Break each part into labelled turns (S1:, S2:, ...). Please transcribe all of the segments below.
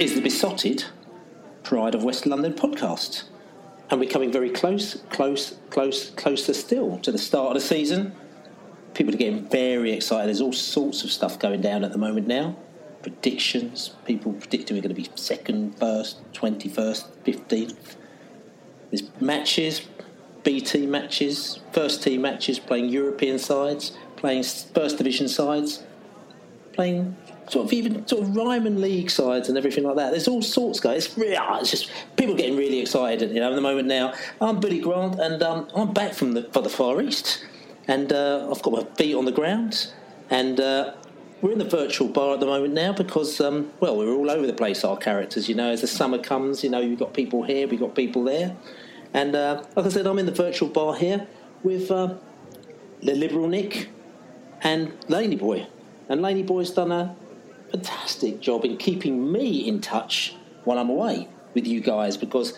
S1: is the Beesotted Pride of West London podcast. And we're coming very close, close, close, closer still to the start of the season. People are getting very excited. There's all sorts of stuff going down at the moment now. Predictions. People predicting we're going to be second, first, 21st, 15th. There's matches, B team matches, first team matches, playing European sides, playing first division sides, playing sort of even sort of Ryman League sides and everything like that. There's all sorts, guys. It's, really, it's just people getting really excited. You know, at the moment now, I'm Billy Grant, and um, I'm back from the for the Far East, and uh, I've got my feet on the ground, and. Uh, we're in the virtual bar at the moment now because, um, well, we're all over the place, our characters, you know. As the summer comes, you know, you've got people here, we've got people there. And uh, like I said, I'm in the virtual bar here with uh, the Liberal Nick and Laney Boy. And Laney Boy's done a fantastic job in keeping me in touch while I'm away with you guys because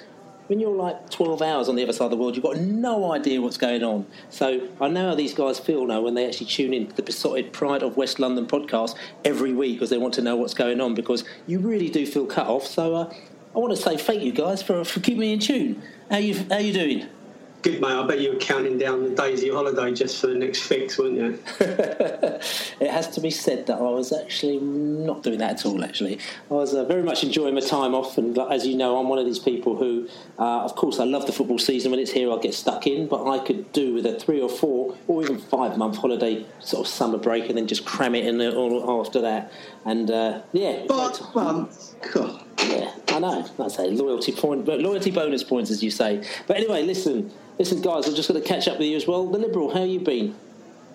S1: when you're like 12 hours on the other side of the world, you've got no idea what's going on. So I know how these guys feel now when they actually tune in to the Beesotted Pride of West London podcast every week because they want to know what's going on because you really do feel cut off. So uh, I want to say thank you guys for, for keeping me in tune. How you how you doing?
S2: Good mate, I bet you were counting down the days of your holiday just for the next fix, weren't you?
S1: it has to be said that I was actually not doing that at all. Actually, I was uh, very much enjoying my time off, and like, as you know, I'm one of these people who, uh, of course, I love the football season when it's here. I get stuck in, but I could do with a three or four or even five month holiday, sort of summer break, and then just cram it in all after that. And uh, yeah,
S2: But, months. God.
S1: Yeah, I know. I say loyalty point, loyalty bonus points, as you say. But anyway, listen, listen, guys. I'm just going to catch up with you as well. The Liberal, how you been?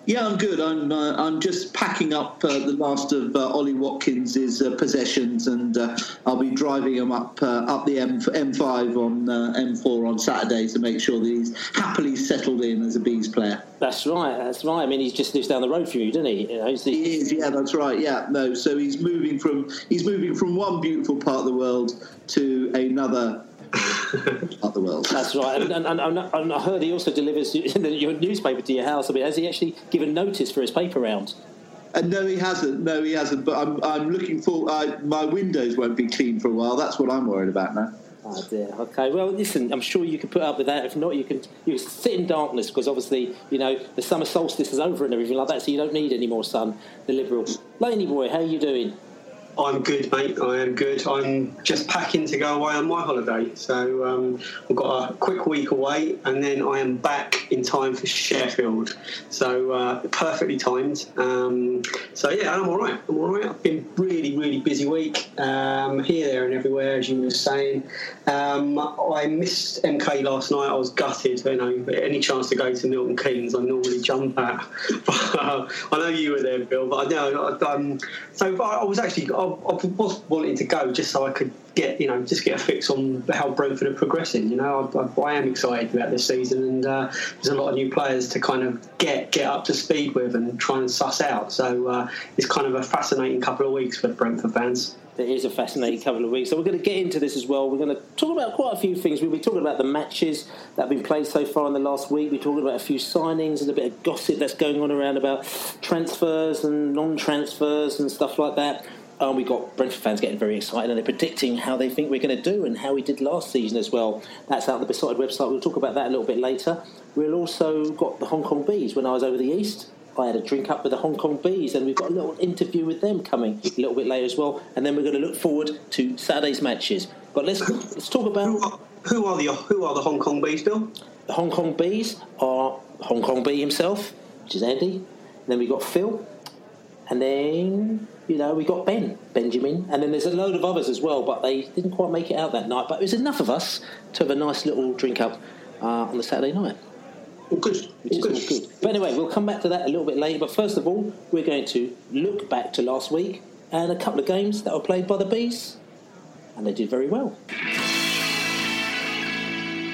S3: Yeah, I'm good. I'm uh, I'm just packing up uh, the last of uh, Ollie Watkins's uh, possessions, and uh, I'll be driving him up uh, up the M- M5 on M4 on Saturday to make sure that he's happily settled in as a bees player.
S1: That's right. That's right. I mean, he just lives down the road from you, doesn't he? You know,
S3: the... He is. Yeah, that's right. Yeah, no. So he's moving from he's moving from one beautiful part of the world to another of the world.
S1: That's right. And, and, and, and, I heard he also delivers your newspaper to your house. I mean, has he actually given notice for his paper round?
S3: Uh, no, he hasn't. No, he hasn't. But I'm, I'm looking for. Uh, my windows won't be clean for a while. That's what I'm worried about now.
S1: Oh dear. Okay. Well, listen. I'm sure you can put up with that. If not, you can you can sit in darkness because obviously you know the summer solstice is over and everything like that. So you don't need any more sun. The liberal. Laney boy, how are you doing?
S2: I'm good, mate. I am good. I'm just packing to go away on my holiday. So um, I've got a quick week away, and then I am back in time for Sheffield. So uh, perfectly timed. Um, so yeah, I'm all right. I'm all right. I've been really, really busy week um, here, there, and everywhere, as you were saying. Um, I missed MK last night. I was gutted. You know, any chance to go to Milton Keynes, I normally jump at. But, uh, I know you were there, Bill. But I know. Um, so I was actually. I, I was wanting to go just so I could get you know just get a fix on how Brentford are progressing. You know, I, I, I am excited about this season, and uh, there's a lot of new players to kind of get get up to speed with and try and suss out. So uh, it's kind of a fascinating couple of weeks for Brentford fans.
S1: It is a fascinating couple of weeks. So we're going to get into this as well. We're going to talk about quite a few things. We'll be talking about the matches that have been played so far in the last week. We're talking about a few signings and a bit of gossip that's going on around about transfers and non-transfers and stuff like that. Um, we've got Brentford fans getting very excited and they're predicting how they think we're going to do and how we did last season as well. That's out on the Beesotted website. We'll talk about that a little bit later. We'll also got the Hong Kong Bees when I was over the East. I had a drink up with the Hong Kong Bees, and we've got a little interview with them coming a little bit later as well. And then we're going to look forward to Saturday's matches. But let's let's talk about
S2: who are, who are the who are the Hong Kong Bees, Bill?
S1: The Hong Kong Bees are Hong Kong Bee himself, which is Andy. And then we've got Phil, and then you know we got Ben Benjamin, and then there's a load of others as well. But they didn't quite make it out that night. But it was enough of us to have a nice little drink up uh, on the Saturday night.
S2: All good.
S1: Which
S2: All
S1: is
S2: good.
S1: good. But anyway, we'll come back to that a little bit later. But first of all, we're going to look back to last week and a couple of games that were played by the Bees, and they did very well.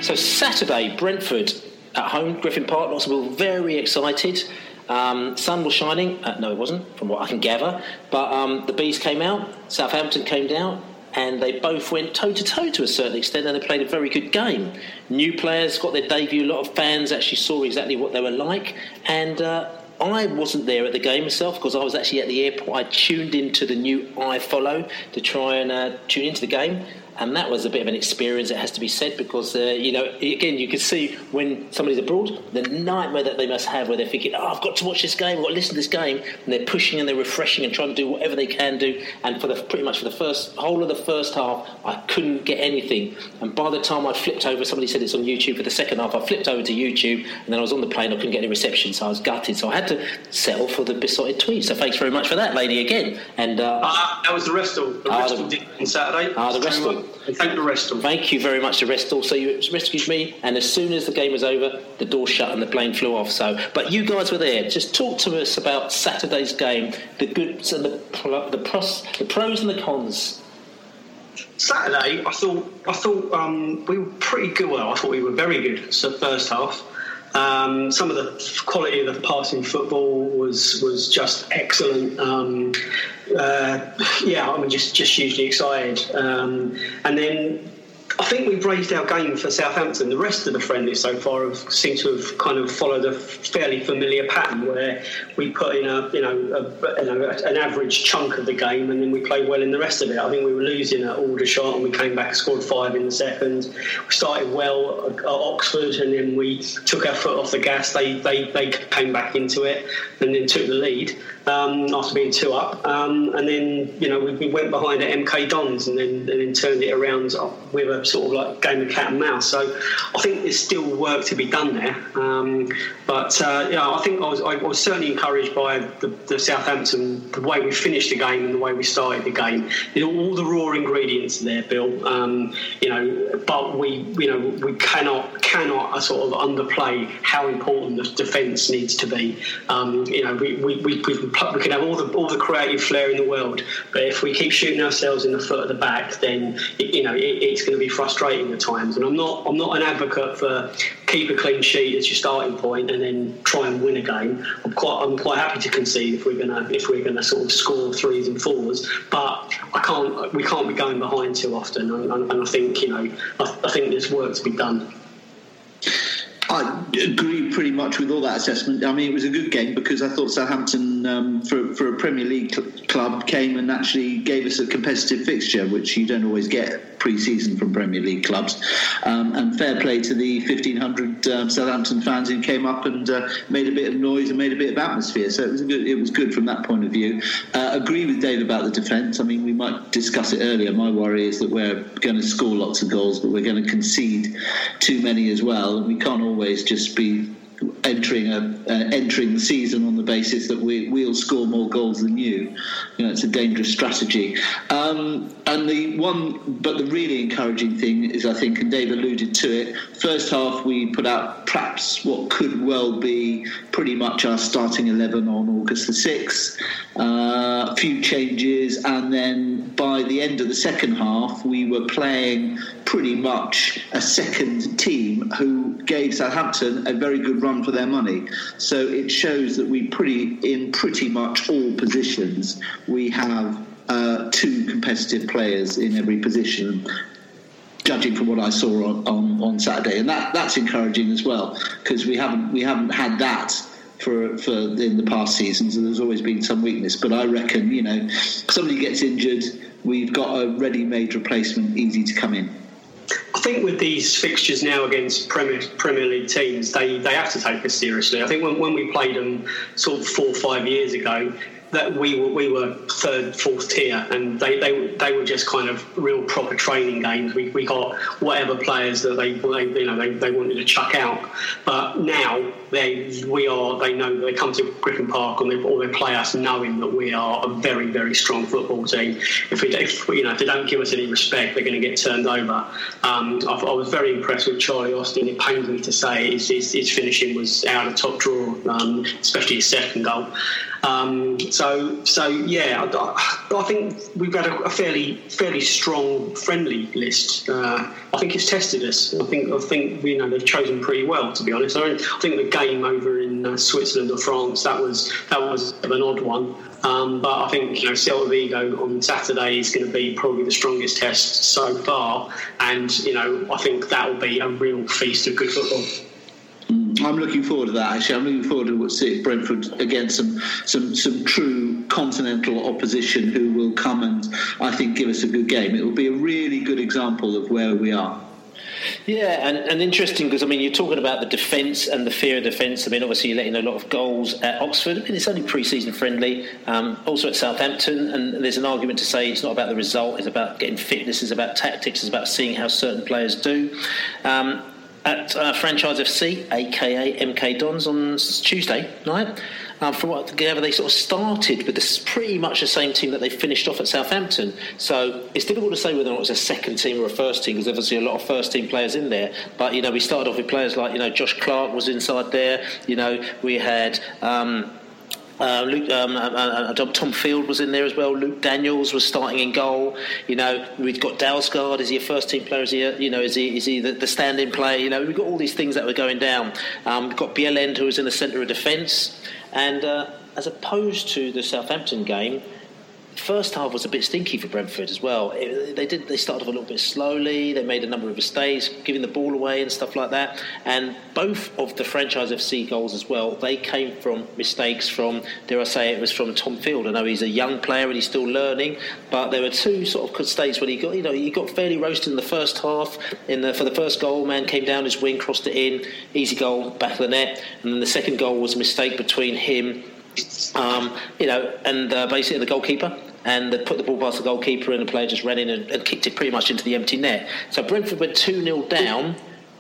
S1: So Saturday, Brentford at home, Griffin Park. Lots of people very excited. Um, sun was shining. Uh, no, it wasn't, from what I can gather. But um, the Bees came out. Southampton came down. And they both went toe to toe to a certain extent, and they played a very good game. New players got their debut. A lot of fans actually saw exactly what they were like. And uh, I wasn't there at the game myself because I was actually at the airport. I tuned into the new iFollow to try and uh, tune into the game and that was a bit of an experience. It has to be said because uh, you know, again, you can see when somebody's abroad the nightmare that they must have, where they're thinking, "Oh, I've got to watch this game, I've got to listen to this game," and they're pushing and they're refreshing and trying to do whatever they can do. And for the pretty much for the first whole of the first half, I couldn't get anything. And by the time I flipped over, somebody said it's on YouTube for the second half. I flipped over to YouTube, and then I was on the plane. I couldn't get any reception, so I was gutted. So I had to settle for the Beesotted tweet. So thanks very much for that, lady, again. And uh,
S2: Uh, that was the Restal. The
S1: the-
S2: on Saturday.
S1: Ah, the
S2: So, Uh, Thank the Restal.
S1: Thank you very much, the rest also. you rescued me, and as soon as the game was over, the door shut and the plane flew off. So, but you guys were there. Just talk to us about Saturday's game, the goods and the the pros, the pros and the cons.
S2: Saturday, I thought I thought um, we were pretty good. Well, I thought we were very good. So first half, um, some of the quality of the passing football was was just excellent. Um, uh, yeah, I'm just just hugely excited. Um, and then I think we've raised our game for Southampton. The rest of the friendlies so far have seemed to have kind of followed a fairly familiar pattern where we put in a you know, a, you know an average chunk of the game and then we play well in the rest of it. I think we were losing at Aldershot and we came back, scored five in the second. We started well at Oxford and then we took our foot off the gas. They they, they came back into it and then took the lead um, after being two up. Um, and then you know we, we went behind at MK Dons and then and then turned it around with a sort of like game of cat and mouse. So I think there's still work to be done there. Um, but uh, yeah, I think I was, I was certainly encouraged by the, the Southampton, the way we finished the game and the way we started the game. You know, all the raw ingredients there, Bill. Um, you know, but we you know we cannot cannot uh, sort of underplay how important the defence needs to be. Um, you know, we, we, we, we can have all the all the creative flair in the world, but if we keep shooting ourselves in the foot at the back, then it, you know it, it's going to be frustrating at times. And I'm not I'm not an advocate for keep a clean sheet as your starting point and then try and win a game. I'm quite I'm quite happy to concede if we're gonna if we're gonna sort of score threes and fours, but I can't we can't be going behind too often. And, and, and I think you know I, I think there's work to be done.
S3: I agree pretty much with all that assessment. I mean, it was a good game because I thought Southampton, um, for, for a Premier League cl- club, came and actually gave us a competitive fixture, which you don't always get pre-season from Premier League clubs. Um, and fair play to the 1,500 um, Southampton fans who came up and uh, made a bit of noise and made a bit of atmosphere. So it was good. It was good from that point of view. Uh, agree with Dave about the defence. I mean, we might discuss it earlier. My worry is that we're going to score lots of goals, but we're going to concede too many as well. And we can't always just be entering a uh, entering the season on the basis that we we'll score more goals than you. You know, it's a dangerous strategy. Um, and the one, but the really encouraging thing is, I think, and Dave alluded to it. First half, we put out perhaps what could well be pretty much our starting eleven on August the sixth. Uh, a few changes, and then by the end of the second half, we were playing pretty much a second team who gave Southampton a very good run for their money. So it shows that we pretty in pretty much all positions we have uh, two competitive players in every position. Judging from what I saw on, on, on Saturday, and that, that's encouraging as well because we haven't we haven't had that for for in the past seasons, and there's always been some weakness. But I reckon, you know, somebody gets injured, we've got a ready-made replacement, easy to come in.
S2: I think with these fixtures now against Premier Premier League teams, they, they have to take us seriously. I think when, when we played them sort of four or five years ago, that we were we were third, fourth tier, and they, they they were just kind of real proper training games. We, we got whatever players that they, they you know they, they wanted to chuck out, but now they we are they know they come to Griffin Park and they or they play us knowing that we are a very very strong football team. If we if, you know if they don't give us any respect, they're going to get turned over. Um, I, I, was very impressed with Charlie Austin. It pains me to say his, his, his finishing was out of top drawer, um, especially his second goal. Um, so, so yeah, I, I, think we've got a, a, fairly fairly strong friendly list. Uh, I think it's tested us. I think I think you know they've chosen pretty well, to be honest. I, I think the game over in uh, Switzerland or France that was that was an odd one. Um, but I think you know Celta Vigo on Saturday is going to be probably the strongest test so far, and you know I think that will be a real feast of good football.
S3: I'm looking forward to that. Actually, I'm looking forward to see Brentford against some some some true continental opposition who will come and I think give us a good game. It will be a really good example of where we are.
S1: Yeah, and, and interesting because I mean you're talking about the defence and the fear of defence. I mean obviously you're letting a lot of goals at Oxford. I mean it's only pre-season friendly. Um, also at Southampton, and there's an argument to say it's not about the result. It's about getting fitness. It's about tactics. It's about seeing how certain players do. Um, at uh, Franchise FC, aka MK Dons, on Tuesday night. Um, from what together they sort of started with this pretty much the same team that they finished off at Southampton. So it's difficult to say whether or not it was a second team or a first team because obviously a lot of first team players in there. But you know we started off with players like you know Josh Clarke was inside there. You know we had. Um, uh, Luke, um, uh, uh, uh, Tom Field was in there as well. Luke Daniels was starting in goal. You know, we've got Dalsgaard. Is he a first team player? Is he, a, you know, is he is he the, the stand-in player? You know, we've got all these things that were going down. Um, we've got Bjelland who was in the centre of defence, and uh, as opposed to the Southampton game, first half was a bit stinky for Brentford as well. It, they did they started off a little bit slowly. They made a number of mistakes, giving the ball away and stuff like that. And both of the franchise FC goals as well, they came from mistakes from dare I say it was from Tom Field. I know he's a young player and he's still learning, but there were two sort of states when he got you know he got fairly roasted in the first half. In the for the first goal, man came down his wing, crossed it in, easy goal, back of the net, and then the second goal was a mistake between him. Um, you know, and uh, basically the goalkeeper and they put the ball past the goalkeeper, and the player just ran in and, and kicked it pretty much into the empty net. So Brentford went 2 0 down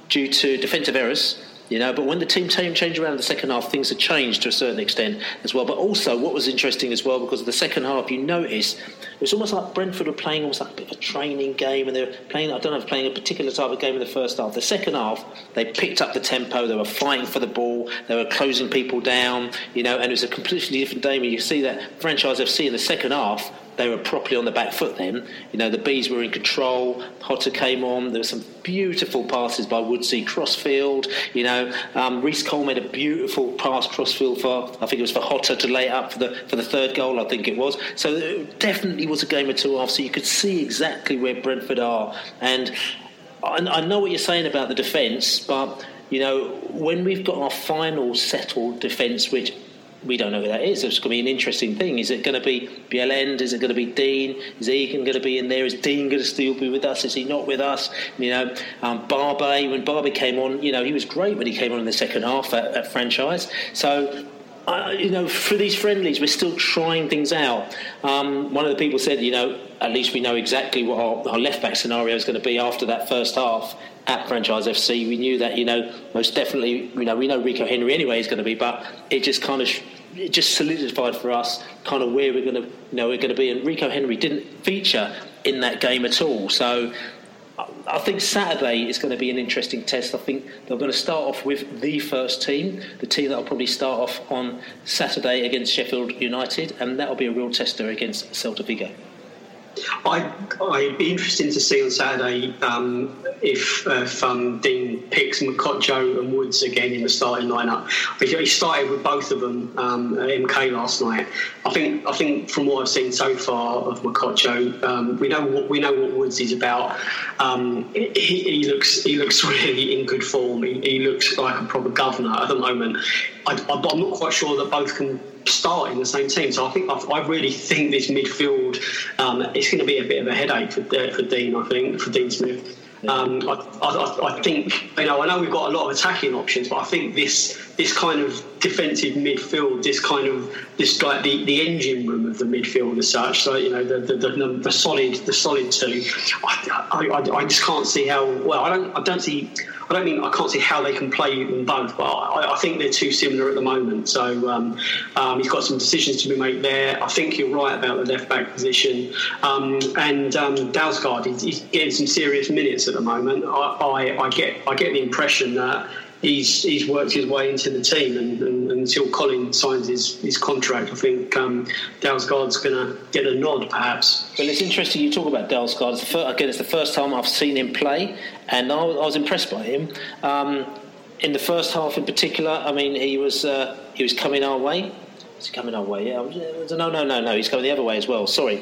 S1: due to defensive errors. You know, but when the team changed around in the second half, things had changed to a certain extent as well. But also, what was interesting as well, because of the second half, you notice it was almost like Brentford were playing almost like a bit of a training game, and they were playing. I don't know, playing a particular type of game in the first half. The second half, they picked up the tempo. They were fighting for the ball. They were closing people down. You know, and it was a completely different game. And you see that franchise FC in the second half they were properly on the back foot then. You know, the Bees were in control. Potter came on. There were some beautiful passes by Woodsey crossfield. You know, um, Reece Cole made a beautiful pass crossfield for I think it was for Jota to lay it up for the for the third goal. I think it was. So it definitely was a game of two halves. So you could see exactly where Brentford are. And I, I know what you're saying about the defence, but you know, when we've got our final settled defence, which we don't know who that is. It's going to be an interesting thing. Is it going to be Bjelland? Is it going to be Dean? Is Egan going to be in there? Is Dean going to still be with us? Is he not with us? You know, um, Barbet, when Barbet came on, you know, he was great when he came on in the second half at, at franchise. So uh, you know, for these friendlies, we're still trying things out. Um, one of the people said, you know, at least we know exactly what our, our left back scenario is going to be after that first half at franchise FC. We knew that, you know, most definitely, you know, we know Rico Henry anyway is going to be, but it just kind of it just solidified for us kind of where we're going to, you know, we're going to be. And Rico Henry didn't feature in that game at all, so. I think Saturday is going to be an interesting test. I think they're going to start off with the first team, the team that will probably start off on Saturday against Sheffield United, and that will be a real tester against Celta Vigo.
S2: I, I'd be interested to see on Saturday um, if, if um, Dean picks Mokotjo and Woods again in the starting lineup. He started with both of them um, at MK last night. I think I think from what I've seen so far of Mokotjo, um, we know what we know what Woods is about. Um, he, he, looks he looks really in good form. He, he, looks like a proper governor at the moment. I, I'm not quite sure that both can start in the same team. So I think I, really think this midfield um, it's going to be a bit of a headache for, uh, for Dean. I think for Dean Smith. Um, I, I, I, think you know I know we've got a lot of attacking options, but I think this this kind of defensive midfield, this kind of this like the, the engine room of the midfield as such. So you know the the, the, the solid the solid two. I, I, I just can't see how well I don't I don't see I don't mean I can't see how they can play them both, but I, I think they're too similar at the moment. So um, um, he's got some decisions to be made there. I think you're right about the left back position, um, and um, Dalsgaard he's, getting some serious minutes at the moment. I, I, I get I get the impression that he's he's worked his way into the team, and, and, until Colin signs his, his contract, I think um, Dalsgaard's going to get a nod, perhaps.
S1: Well, it's interesting you talk about Dalsgaard. Again, it's the first time I've seen him play, and I was, I was impressed by him. Um, in the first half, in particular, I mean, he was uh, he was coming our way. Is he coming our way? Yeah. No, no, no, no. He's coming the other way as well. Sorry,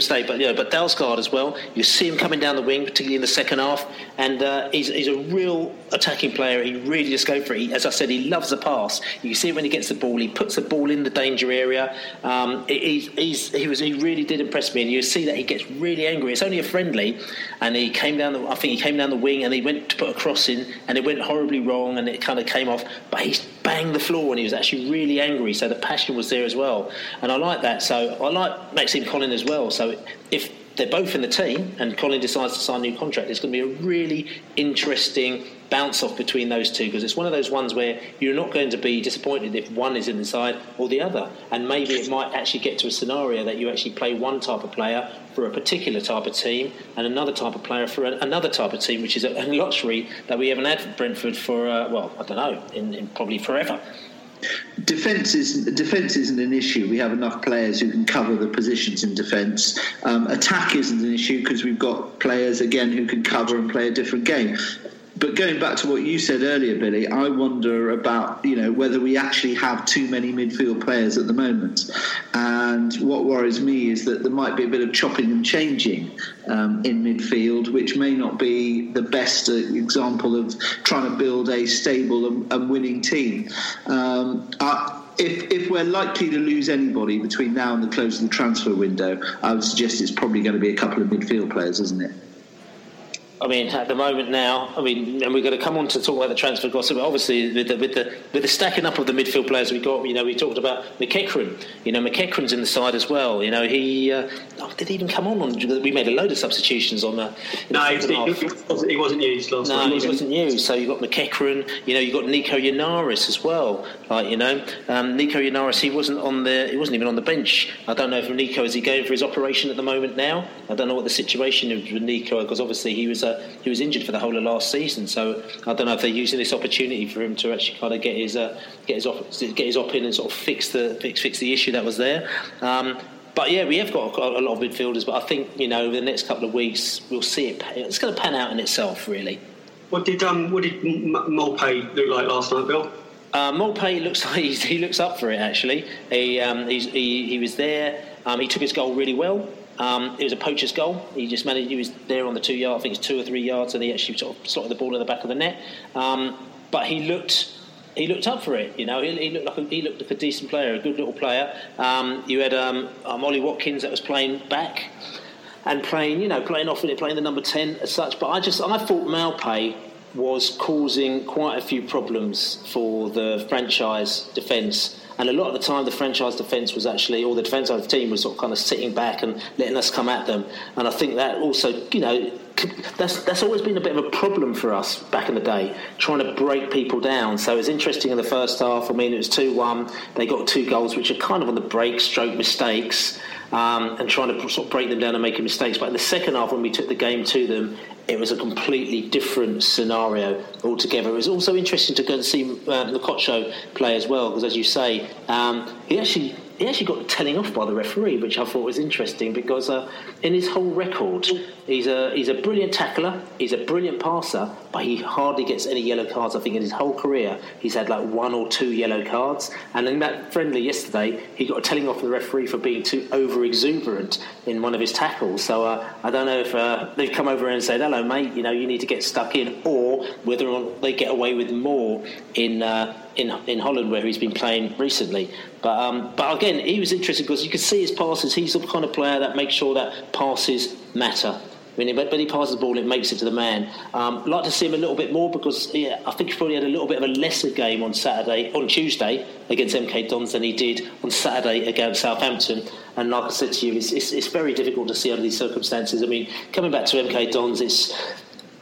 S1: mistake. But yeah, but Dalsgaard as well. You see him coming down the wing, particularly in the second half, and uh, he's, he's a real attacking player. He really just go for it. He, as I said, he loves the pass. You see it when he gets the ball, he puts the ball in the danger area. Um, he's, he's, he was he really did impress me, and you see that he gets really angry. It's only a friendly, and he came down. The, I think he came down the wing, and he went to put a cross in, and it went horribly wrong, and it kind of came off. But he banged the floor, and he was actually really angry. So the passion was there as well, and I like that. So I like Maxime Colin as well. So if they're both in the team and Colin decides to sign a new contract, it's going to be a really interesting bounce off between those two because it's one of those ones where you're not going to be disappointed if one is in the side or the other. And maybe it might actually get to a scenario that you actually play one type of player for a particular type of team and another type of player for another type of team, which is a luxury that we haven't had for Brentford for, uh, well, I don't know, in, in probably forever.
S3: Defence isn't defence isn't an issue. We have enough players who can cover the positions in defence. Um, attack isn't an issue because we've got players again who can cover and play a different game but going back to what you said earlier, Billy, I wonder about you know whether we actually have too many midfield players at the moment. And what worries me is that there might be a bit of chopping and changing um, in midfield, which may not be the best example of trying to build a stable and, and winning team. Um, I, if, if, we're likely to lose anybody between now and the close of the transfer window, I would suggest it's probably going to be a couple of midfield players, isn't it?
S1: I mean, at the moment now, I mean, and we're going to come on to talk about the transfer gossip. But obviously, with the, with the with the stacking up of the midfield players we got, you know, we talked about McEachran. You know, McEachran's in the side as well. You know, he uh, oh, did he even come on? on we made a load of substitutions on that.
S2: No, he, he, he, wasn't used last
S1: no, he wasn't used. So you got McEachran. You know, you got Nico Yennaris as well. Like you know, um, Nico Yennaris, he wasn't on the, he wasn't even on the bench. I don't know if Nico is he going for his operation at the moment now. I don't know what the situation is with Nico because obviously he was. Uh, he was injured for the whole of last season. So I don't know if they're using this opportunity for him to actually kind of get his uh, get his op, get his op in and sort of fix the fix, fix the issue that was there. Um, but yeah, we have got a lot of midfielders. But I think you know, over the next couple of weeks, we'll see it. It's going to pan out in itself, really.
S2: What did um, what did Maupay look like last night, Bill?
S1: Uh, looks like he looks up for it. Actually, he um, he, he was there. Um, he took his goal really well. Um, it was a poacher's goal. He just managed. He was there on the two yard. I think it's two or three yards, and he actually sort of slotted the ball in the back of the net. Um, but he looked. He looked up for it, you know. He, he, looked like a, he looked like a decent player, a good little player. Um, you had um, um, Ollie Watkins that was playing back and playing, you know, playing off it, playing the number ten as such. But I just, I thought Maupay was causing quite a few problems for the franchise defence and a lot of the time, the franchise defence was actually, or the defence of team was sort of kind of sitting back and letting us come at them. And I think that also, you know, that's that's always been a bit of a problem for us back in the day, trying to break people down. So it was interesting in the first half. I mean, it was two one. They got two goals, which are kind of on the break, stroke mistakes, um, and trying to sort of break them down and making mistakes. But in the second half, when we took the game to them, it was a completely different scenario altogether. It was also interesting to go and see uh, Mokotjo play as well, because as you say, um, he actually he actually got a telling off by the referee, which I thought was interesting because uh, in his whole record, he's a he's a brilliant tackler, he's a brilliant passer, but he hardly gets any yellow cards. I think in his whole career, he's had like one or two yellow cards. And in that friendly yesterday, he got a telling off from the referee for being too over exuberant in one of his tackles. So uh, I don't know if uh, they've come over and said, "Hello, mate, you know you need to get stuck in," or whether or not they get away with more in uh, in in Holland where he's been playing recently. But um, but again, he was interesting because you could see his passes. He's the kind of player that makes sure that passes matter. Mean, when he passes the ball, it makes it to the man. Um, like to see him a little bit more because yeah, I think he probably had a little bit of a lesser game on Saturday, on Tuesday against MK Dons than he did on Saturday against Southampton. And like I said to you, it's, it's, it's very difficult to see under these circumstances. I mean, coming back to MK Dons, it's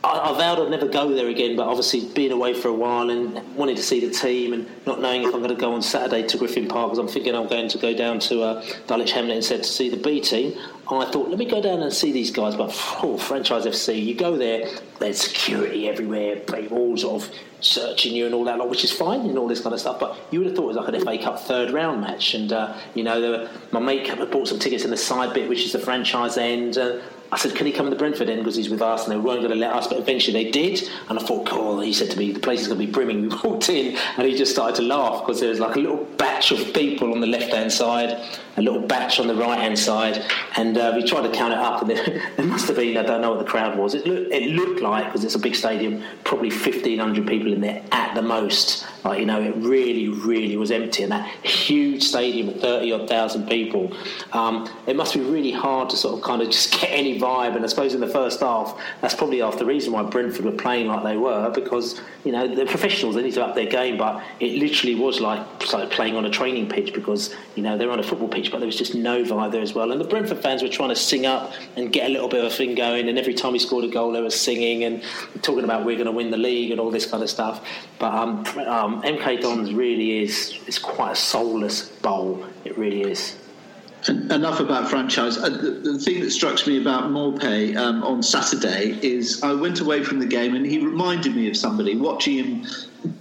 S1: I, I, vowed I'd never go there again, but obviously being away for a while and wanting to see the team and not knowing if I'm going to go on Saturday to Griffin Park because I'm thinking I'm going to go down to uh, Dulwich Hamlet instead to see the B team. I thought, let me go down and see these guys. But oh, franchise FC, you go there, there's security everywhere, people sort of searching you and all that, which is fine and all this kind of stuff. But you would have thought it was like an FA Cup third round match. And, uh, you know, were, my mate bought some tickets in the side bit, which is the franchise end. Uh, I said, can he come to Brentford end because he's with us? And they weren't going to let us, but eventually they did. And I thought, cool. He said to me, the place is going to be brimming. We walked in and he just started to laugh because there was like a little batch of people on the left hand side, a little batch on the right hand side. And uh, we tried to count it up and there, there must have been, I don't know what the crowd was. It, look, it looked like, because it's a big stadium, probably 1,500 people in there at the most. Like, you know, it really, really was empty. And that huge stadium of 30 odd thousand people, um, it must be really hard to sort of kind of just get any vibe. And I suppose in the first half, that's probably half the reason why Brentford were playing like they were because, you know, the professionals, they need to up their game. But it literally was like, like playing on a training pitch because, you know, they're on a football pitch, but there was just no vibe there as well. And the Brentford fans were trying to sing up and get a little bit of a thing going. And every time he scored a goal, they were singing and talking about we're going to win the league and all this kind of stuff. But um, um, MK Dons really is, is quite a soulless bowl. It really is.
S3: Enough about franchise. Uh, the, thing that strikes me about Maupay um, on Saturday is I went away from the game and he reminded me of somebody. Watching him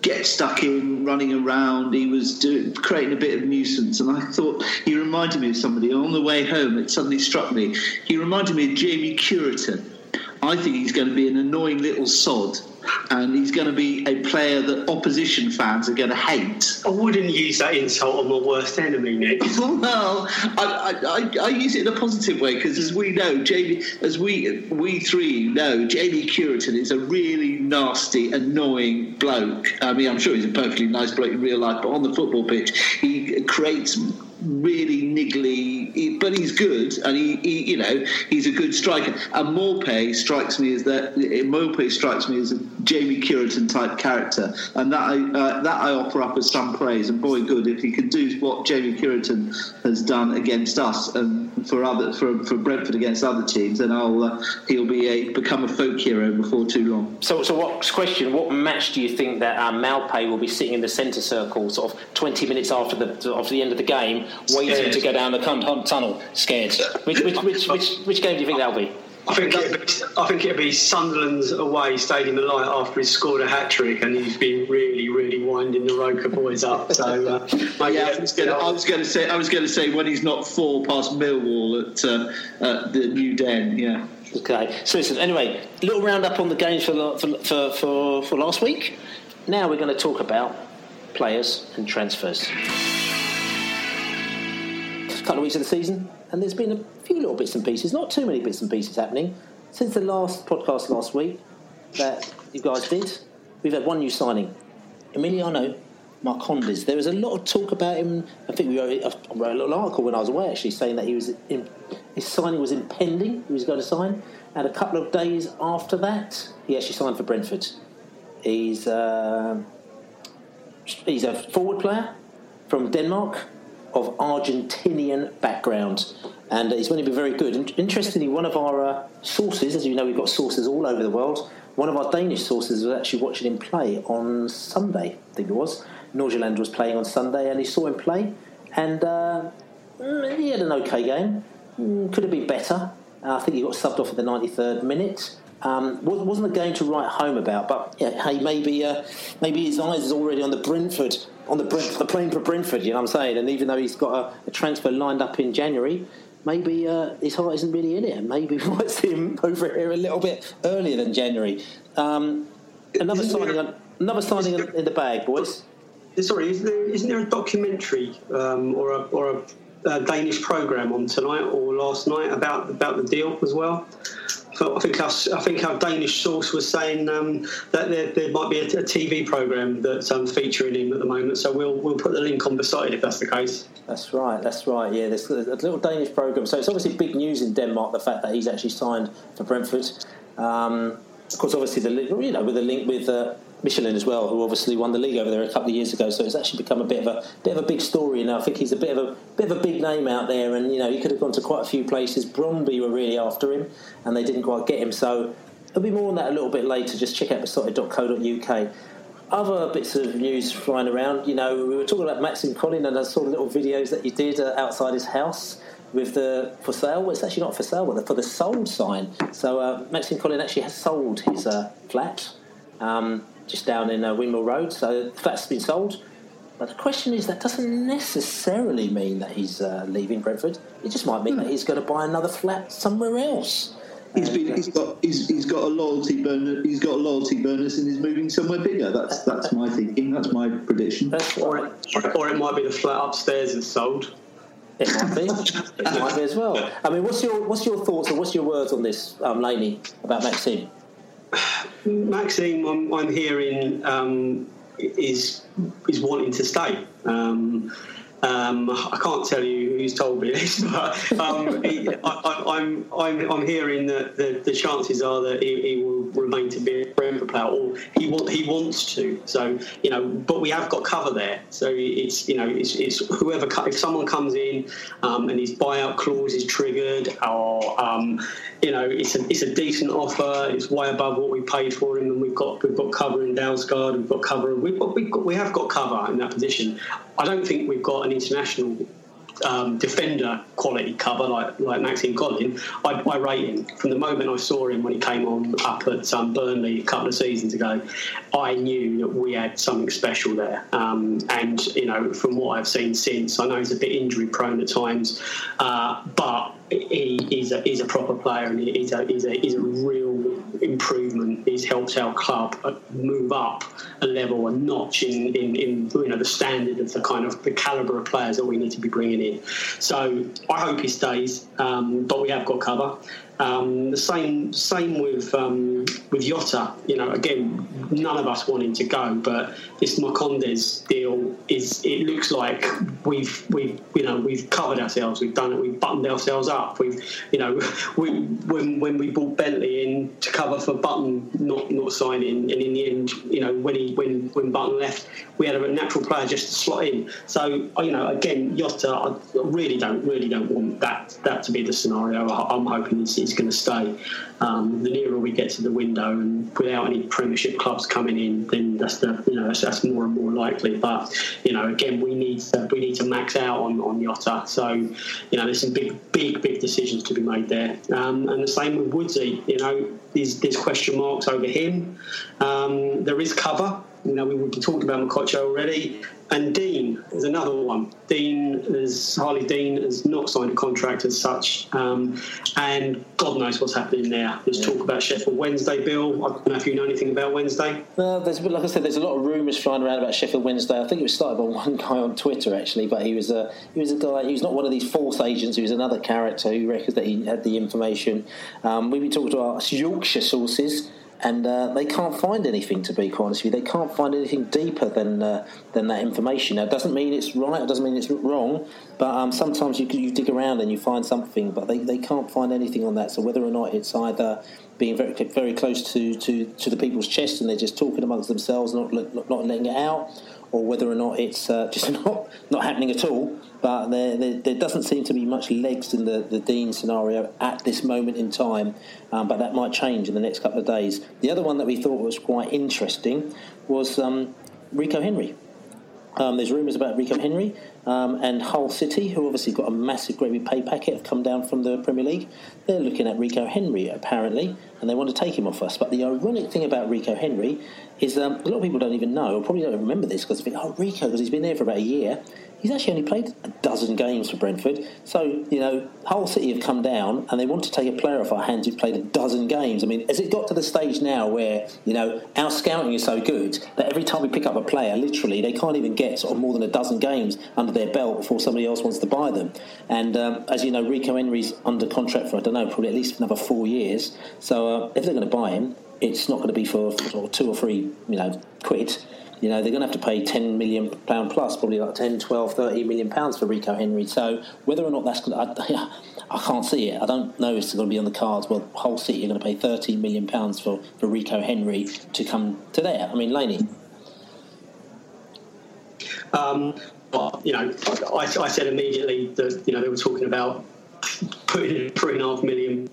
S3: get stuck in, running around, he was creating a bit of nuisance. And I thought he reminded me of somebody. On the way home, it suddenly struck me. He reminded me of Jamie Cureton. I think he's going to be an annoying little sod and he's going to be a player that opposition fans are going to hate.
S2: I wouldn't use that insult on my worst enemy, Nick.
S3: well, I, I, I, use it in a positive way because, as we know, Jamie, as we we three know, Jamie Cureton is a really nasty, annoying bloke. I mean, I'm sure he's a perfectly nice bloke in real life, but on the football pitch, he creates really niggly, but he's good, and he, he, you know, he's a good striker. And Maupay strikes me as that. Maupay strikes me as a Jamie Cureton type character, and that I uh, that I offer up as some praise. And boy, good if he can do what Jamie Cureton has done against us and for other for, for Brentford against other teams, then I'll uh, he'll be a become a folk hero before too long.
S1: So, so what question? What match do you think that um, Maupay will be sitting in the centre circle, sort of twenty minutes after the after the end of the game? Waiting scared. to go down the tunnel, scared. Which, which, which, which, which game do you think that'll be?
S2: I think it'd be, I think it'd be Sunderland's away Stadium of Light after he's scored a hat trick and he's been really, really winding the Roker boys up. So uh,
S3: yeah, I was, gonna, I was going to say I was going to say when he's not four past Millwall at, uh, at the New Den. Yeah.
S1: Okay. So listen. Anyway, little roundup on the games for for, for, for, for last week. Now we're going to talk about players and transfers couple of weeks of the season, and there's been a few little bits and pieces, not too many bits and pieces happening since the last podcast last week that you guys did. We've had one new signing, Emiliano Marcondes. There was a lot of talk about him. I think we wrote, I wrote a little article when I was away actually saying that he was in, his signing was impending. He was going to sign, and a couple of days after that, he actually signed for Brentford. He's uh, he's a forward player from Denmark of Argentinian background, and he's going to be very good. Interestingly, one of our uh, sources, as you know, we've got sources all over the world. One of our Danish sources was actually watching him play on Sunday, I think it was. Nordsjælland was playing on Sunday, and he saw him play, and uh, mm, he had an okay game. Mm, could have been better. Uh, I think he got subbed off at the 93rd minute. Um, wasn't a game to write home about, but yeah, hey, maybe uh, maybe his eyes is already on the Brentford on the the plane for Brentford. You know what I'm saying? And even though he's got a, a transfer lined up in January, maybe uh, his heart isn't really in it. Maybe we might see him over here a little bit earlier than January. Um, another isn't signing, there, another signing in, in, the bag, boys.
S2: Sorry, isn't there, isn't there a documentary um, or a, or a, a Danish program on tonight or last night about about the deal as well? I think our, I think our Danish source was saying um, that there, there, might be a, a TV program that's um, featuring him at the moment. So we'll we'll put the link on beside if that's the case.
S1: That's right. That's right. Yeah, there's a little Danish program. So it's obviously big news in Denmark the fact that he's actually signed for Brentford. Um, of course, obviously the you know with the link with. Uh, Midtjylland as well, who obviously won the league over there a couple of years ago. So it's actually become a bit of a bit of a big story now. I think he's a bit of a bit of a big name out there, and you know he could have gone to quite a few places. Brøndby were really after him, and they didn't quite get him. So there'll be more on that a little bit later. Just check out beesotted.co.uk. Other bits of news flying around. You know, we were talking about Maxime Colin, and I saw the little videos that he did uh, outside his house with the for sale. Well, it's actually not for sale, but for the sold sign. So uh, Maxime Colin actually has sold his uh, flat. Um, just down in uh, Windmill Road. So the flat's been sold. But the question is, that doesn't necessarily mean that he's uh, leaving Brentford. It just might mean hmm. that he's going to buy another flat somewhere else.
S3: He's, been, he's got he's, he's got a loyalty bonus. He's got a loyalty bonus, and he's moving somewhere bigger. That's that's my thinking. That's my prediction.
S2: That's or, it, or it might be the flat upstairs is sold.
S1: It might be. it might be as well. I mean, what's your what's your thoughts or what's your words on this, um, Laney, about Maxime?
S2: Maxime, I'm, I'm hearing um, is is wanting to stay. Um, um, I can't tell you who's told me this, but um, he, I, am I'm, I'm, I'm hearing that the, the chances are that he, he, will remain to be a Brentford player, or he want, he wants to. So you know, but we have got cover there. So it's you know, it's, it's whoever if someone comes in um, and his buyout clause is triggered, or um, you know, it's a it's a decent offer. It's way above what we paid for him, and we've got we've got cover in Dalsgaard. We've got cover. We've got, we've got we have got cover in that position. I don't think we've got an international um, defender quality cover like like Maxime Colin, I, I, rate him from the moment I saw him when he came on up at um, Burnley a couple of seasons ago. I knew that we had something special there, um, and you know from what I've seen since, I know he's a bit injury prone at times, uh, but he, he's a he's a proper player and he's a he's a he's a real improvement. He's helped our club move up a level, a notch in, in, in you know the standard of the kind of the caliber of players that we need to be bringing in. So I hope he stays, um, but we have got cover. Um, the same same with um, with Jota. You know, again, none of us wanting to go, but this Marcondes deal is. It looks like we've we've you know we've covered ourselves. We've done it. We've buttoned ourselves up. We've you know we, when when we brought Bentley in to cover for Button not not signing, and in the end, you know when he when when Button left, we had a natural player just to slot in. So you know, again, Jota, I really don't really don't want that that to be the scenario. I'm hoping it's going to stay. Um, the nearer we get to the window, and without any Premiership clubs coming in, then that's the you know that's, that's more and more likely. But you know, again, we need to, we need to max out on on Jota. So you know, there's some big big big decisions to be made there. Um, and the same with Woodsy. You know, there's there's question marks over him. Um, there is cover. You know, we, we talked about Mokotjo already. And Dean is another one. Dean is Harlee Dean has not signed a contract as such, um, and God knows what's happening there. There's yeah. talk about Sheffield Wednesday, Bill. I don't know if you know anything about Wednesday.
S1: Well, there's like I said, there's a lot of rumours flying around about Sheffield Wednesday. I think it was started by one guy on Twitter actually, but he was a he was a guy. He was not one of these false agents. He was another character who reckons that he had the information. Um, we've been talking to our Yorkshire sources and uh, they can't find anything. To be quite honest with you, they can't find anything deeper than uh, than that information. Now, it doesn't mean it's right. It doesn't mean it's wrong. But um, sometimes you you dig around and you find something, but they, they can't find anything on that. So whether or not it's either being very very close to, to, to the people's chest and they're just talking amongst themselves, not not letting it out, or whether or not it's uh, just not not happening at all. But there, there, there, doesn't seem to be much legs in the, the Dean scenario at this moment in time, um, but that might change in the next couple of days. The other one that we thought was quite interesting was um, Rico Henry. Um, there's rumours about Rico Henry um, and Hull City, who obviously got a massive, great pay packet, have come down from the Premier League. They're looking at Rico Henry apparently, and they want to take him off us. But the ironic thing about Rico Henry is um, a lot of people don't even know, or probably don't remember this because they think, oh, Rico, because he's been there for about a year. He's actually only played a dozen games for Brentford. So, you know, Hull City have come down and they want to take a player off our hands who's played a dozen games. I mean, has it got to the stage now where, you know, our scouting is so good that every time we pick up a player, literally, they can't even get sort of more than a dozen games under their belt before somebody else wants to buy them. And um, as you know, Rico Henry's under contract for, I don't know, probably at least another four years. So uh, if they're going to buy him, it's not going to be for, two or three, you know, quid you know, they're going to have to pay 10 million pound plus, probably like 10, 12, 30 million pounds for Rico Henry. So whether or not that's going to, I, I can't see it. I don't know if it's going to be on the cards. Well, Hull City are going to pay 13 million pounds for, for Rico Henry to come to there. I mean, Laney.
S2: Um, you know, I, I said immediately that, you know, they were talking about putting in three and a half million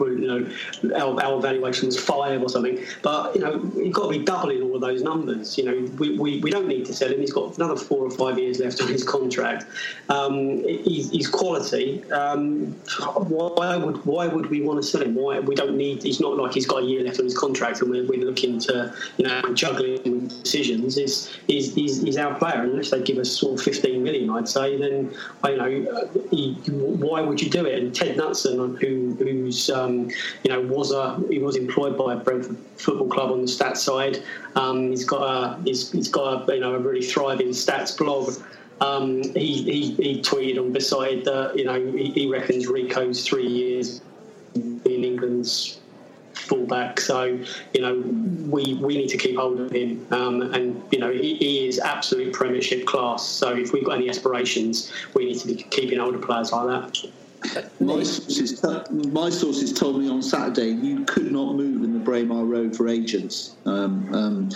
S2: you know, our, our valuation was five or something. But, you know, you've got to be doubling all of those numbers. You know, we, we, we don't need to sell him. He's got another four or five years left on his contract. Um, he's, he's quality. Um, why would why would we want to sell him? Why we don't need. He's not like he's got a year left on his contract, and we're, we're looking to you know juggling decisions. Is he's, he's, he's our player. Unless they give us sort of 15 million, I'd say. Then you know, he, why would you do it? And Ted Knutson, who who's um, you know was a he was employed by Brentford Football Club on the stats side. Um, he's got a he's, he's got a you know a really thriving stats blog. Um, he, he, he tweeted on beside that you know he, he reckons Rico's three years in England's fullback. So you know we we need to keep hold of him, um, and you know he, he, is absolute Premiership class. So if we've got any aspirations, we need to be keeping older players like that.
S3: My sources, my sources told me on Saturday you could not move in the Braemar Road for agents. Um, um,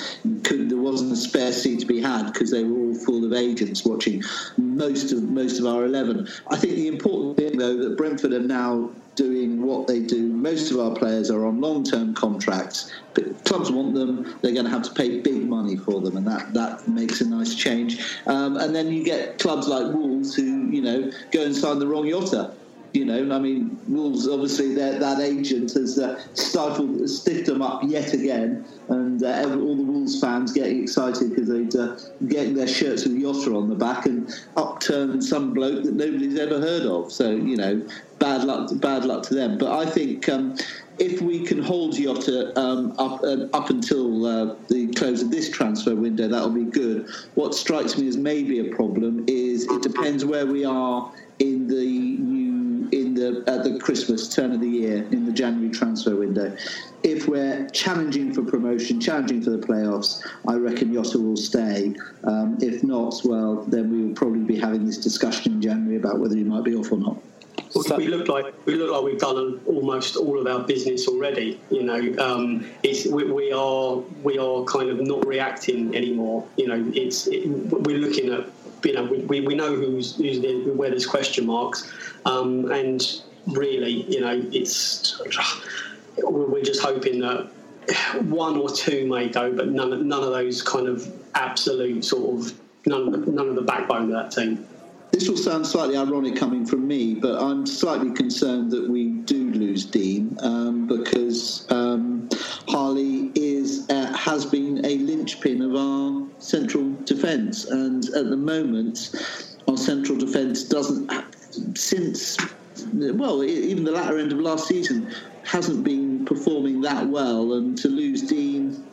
S3: could, there wasn't a spare seat to be had because they were all full of agents watching most of most of our eleven. I think the important thing though that Brentford are now doing what they do. Most of our players are on long-term contracts, but clubs want them. They're going to have to pay big money for them, and that that makes a nice change. Um, and then you get clubs like Wolves who you know go and sign the wrong Jota you know, I mean, Wolves obviously that agent has uh, stifled, stiffed them up yet again, and uh, all the Wolves fans getting excited because they'd uh, getting their shirts with Jota on the back and upturned some bloke that nobody's ever heard of. So you know, bad luck, bad luck to them. But I think. Um, if we can hold Jota um, up uh, up until uh, the close of this transfer window, that'll be good. What strikes me as maybe a problem is it depends where we are in the the at the Christmas turn of the year in the January transfer window. If we're challenging for promotion, challenging for the playoffs, I reckon Jota will stay. Um, if not, well, then we will probably be having this discussion in January about whether he might be off or not.
S2: we look like we look like we've done almost all of our business already. You know, um, it's we, we, are we are kind of not reacting anymore. You know, it's it, we're looking at you know we, we know who's, who's the, where there's question marks um, and really, you know, it's we're just hoping that one or two may go, but none, none of those kind of absolute sort of none, of the, none of the backbone of that team.
S3: This will sound slightly ironic coming from me, but I'm slightly concerned that we do lose Dean um, because um, Harlee is uh, has been a linchpin of our central defence, and at the moment, our central defence doesn't since well, even the latter end of last season hasn't been performing that well, and to lose Dean,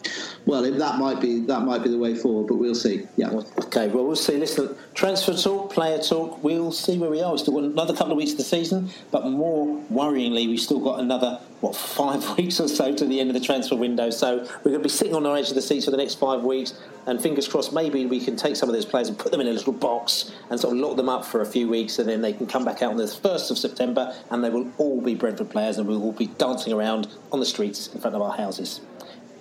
S3: well, that might be that might be the way forward, but we'll see. Yeah.
S1: Okay. Well, we'll see. Listen, transfer talk, player talk. We'll see where we are. We've still got another couple of weeks of the season, but more worryingly, we've still got another what five weeks or so to the end of the transfer window. So we're going to be sitting on our edge of the seats for the next five weeks, and fingers crossed, maybe we can take some of those players and put them in a little box and sort of lock them up for a few weeks, and then they can come back out on the first of September, and they will all be Brentford players, and we will all be dancing around on the streets in front of our houses.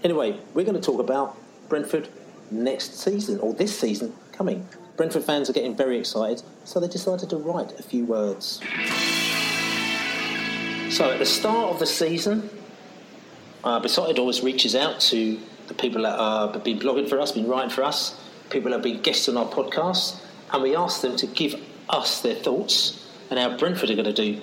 S1: Anyway, we're going to talk about Brentford next season, or this season coming. Brentford fans are getting very excited, so they decided to write a few words. So at the start of the season, uh, Beesotted always reaches out to the people that have been blogging for us, been writing for us, people that have been guests on our podcast, and we asked them to give us their thoughts and how Brentford are going to do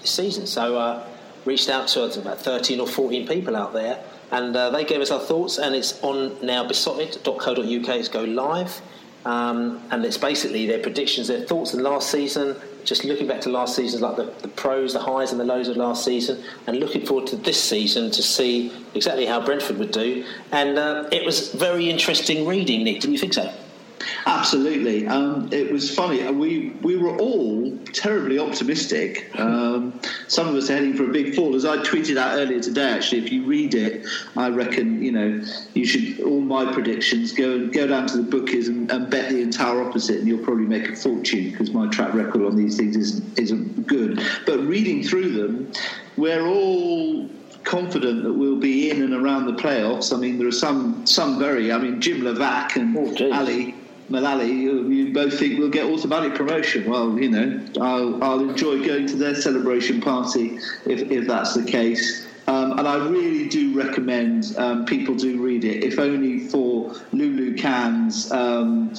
S1: this season. So uh, reached out to about 13 or 14 people out there, and uh, they gave us our thoughts, and it's on now beesotted.co.uk. It's go live, um, and it's basically their predictions, their thoughts on last season, just looking back to last season, like the, the pros, the highs and the lows of last season, and looking forward to this season to see exactly how Brentford would do. And uh, it was very interesting reading, Nick. Didn't you think so?
S3: Absolutely. Um, it was funny. We we were all terribly optimistic. Um, some of us are heading for a big fall. As I tweeted out earlier today, actually, if you read it, I reckon you know you should all my predictions go go down to the bookies and, and bet the entire opposite, and you'll probably make a fortune because my track record on these things isn't isn't good. But reading through them, we're all confident that we'll be in and around the playoffs. I mean, there are some some very. I mean, Jim Levack and
S1: Oh,
S3: Ali Malali, you, you both think we'll get automatic promotion. Well, you know, I'll, I'll enjoy going to their celebration party if, if that's the case. Um, and I really do recommend um, people do read it, if only for Lulu Can's um,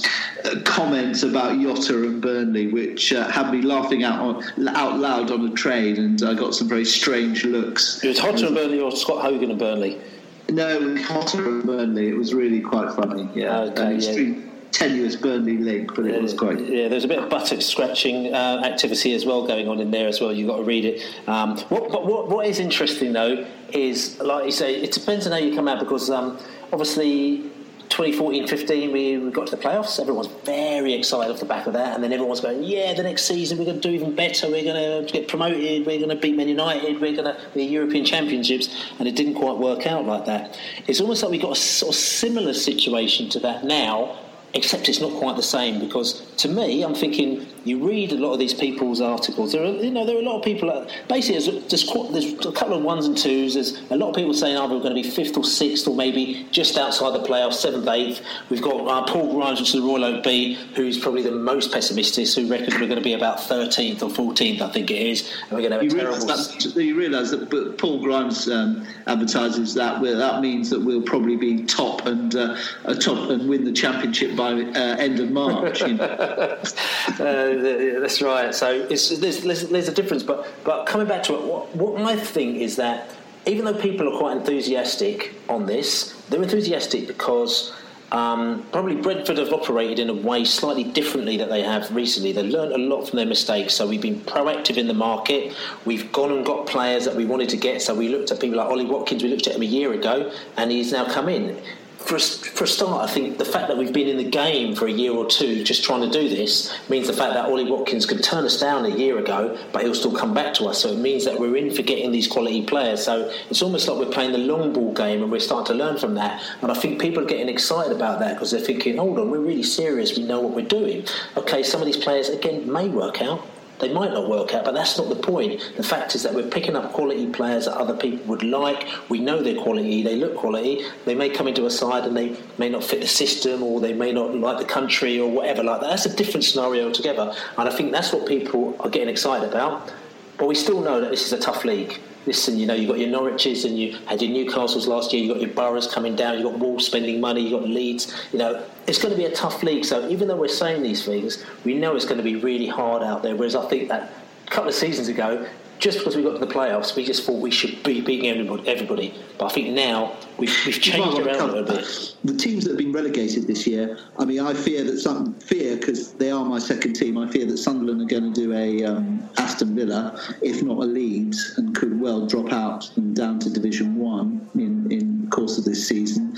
S3: comments about Yotta and Burnley, which uh, had me laughing out on, out loud on a train, and I got some very strange looks.
S1: It was Hodgson and Burnley or Scott Hogan and Burnley.
S3: No, Potter and Burnley. It was really quite funny. Yeah,
S1: Okay, yeah.
S3: Tenuous Burnley link, but it was quite.
S1: Yeah, there's a bit of buttock scratching uh, activity as well going on in there as well. You've got to read it. Um, what, but what, what is interesting though is, like you say, it depends on how you come out because um, obviously 2014-15 we, we got to the playoffs. Everyone's very excited off the back of that, and then everyone's going, "Yeah, the next season we're going to do even better. We're going to get promoted. We're going to beat Man United. We're going to be European championships." And it didn't quite work out like that. It's almost like we've got a sort of similar situation to that now except it's not quite the same because to me I'm thinking you read a lot of these people's articles there are you know there are a lot of people that, basically there's, there's, there's a couple of ones and twos there's a lot of people saying either we're going to be fifth or sixth or maybe just outside the playoffs seventh eighth we've got uh, Paul Grimes which is the Royal Oak B who's probably the most pessimistic who reckons we're going to be about 13th or 14th I think it is and we're going to have a
S3: You
S1: terrible
S3: realise, that, you realise that but Paul Grimes um, advertises that well, that means that we'll probably be top and uh, a top and win the championship by uh, end of March. You know.
S1: Th- that's right. So there's, there's, there's a difference. But, but coming back to it, what, what my thing is that even though people are quite enthusiastic on this, they're enthusiastic because um, probably Brentford have operated in a way slightly differently that they have recently. They've learned a lot from their mistakes. So we've been proactive in the market. We've gone and got players that we wanted to get. So we looked at people like Ollie Watkins. We looked at him a year ago, and he's now come in for for a start, I think the fact that we've been in the game for a year or two just trying to do this means the fact that Ollie Watkins could turn us down a year ago, but he'll still come back to us. So it means that we're in for getting these quality players. So it's almost like we're playing the long ball game and we're starting to learn from that. And I think people are getting excited about that because they're thinking, hold on, we're really serious. We know what we're doing. Okay, some of these players, again, may work out. They might not work out, but that's not the point. The fact is that we're picking up quality players that other people would like. We know they're quality, they look quality. They may come into a side and they may not fit the system or they may not like the country or whatever like that. That's a different scenario altogether. And I think that's what people are getting excited about. But we still know that this is a tough league. Listen, you know, you've got your Norwiches and you had your Newcastles last year, you've got your Boroughs coming down, you've got Wolves spending money, you've got Leeds. You know, it's going to be a tough league. So even though we're saying these things, we know it's going to be really hard out there. Whereas I think that a couple of seasons ago, just because we got to the playoffs, we just thought we should be beating everybody. everybody. But I think now we've, we've changed
S3: Well,
S1: around a little bit.
S3: The teams that have been relegated this year, I mean, I fear that some fear because they are my second team. I fear that Sunderland are going to do a um, Aston Villa, if not a Leeds, and could well drop out and down to Division One in in the course of this season.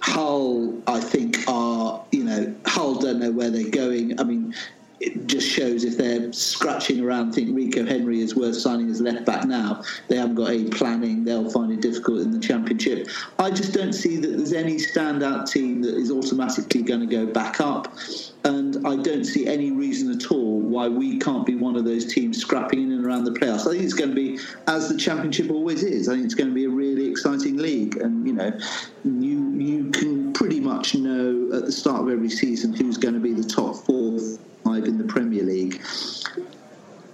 S3: Hull, I think, are you know Hull don't know where they're going. I mean. It just shows if they're scratching around, think Rico Henry is worth signing as left back now. They haven't got any planning. They'll find it difficult in the championship. I just don't see that there's any standout team that is automatically going to go back up, and I don't see any reason at all why we can't be one of those teams scrapping in and around the playoffs. I think it's going to be as the championship always is. I think it's going to be a really exciting league, and you know, you you can pretty much know at the start of every season who's going to be the top four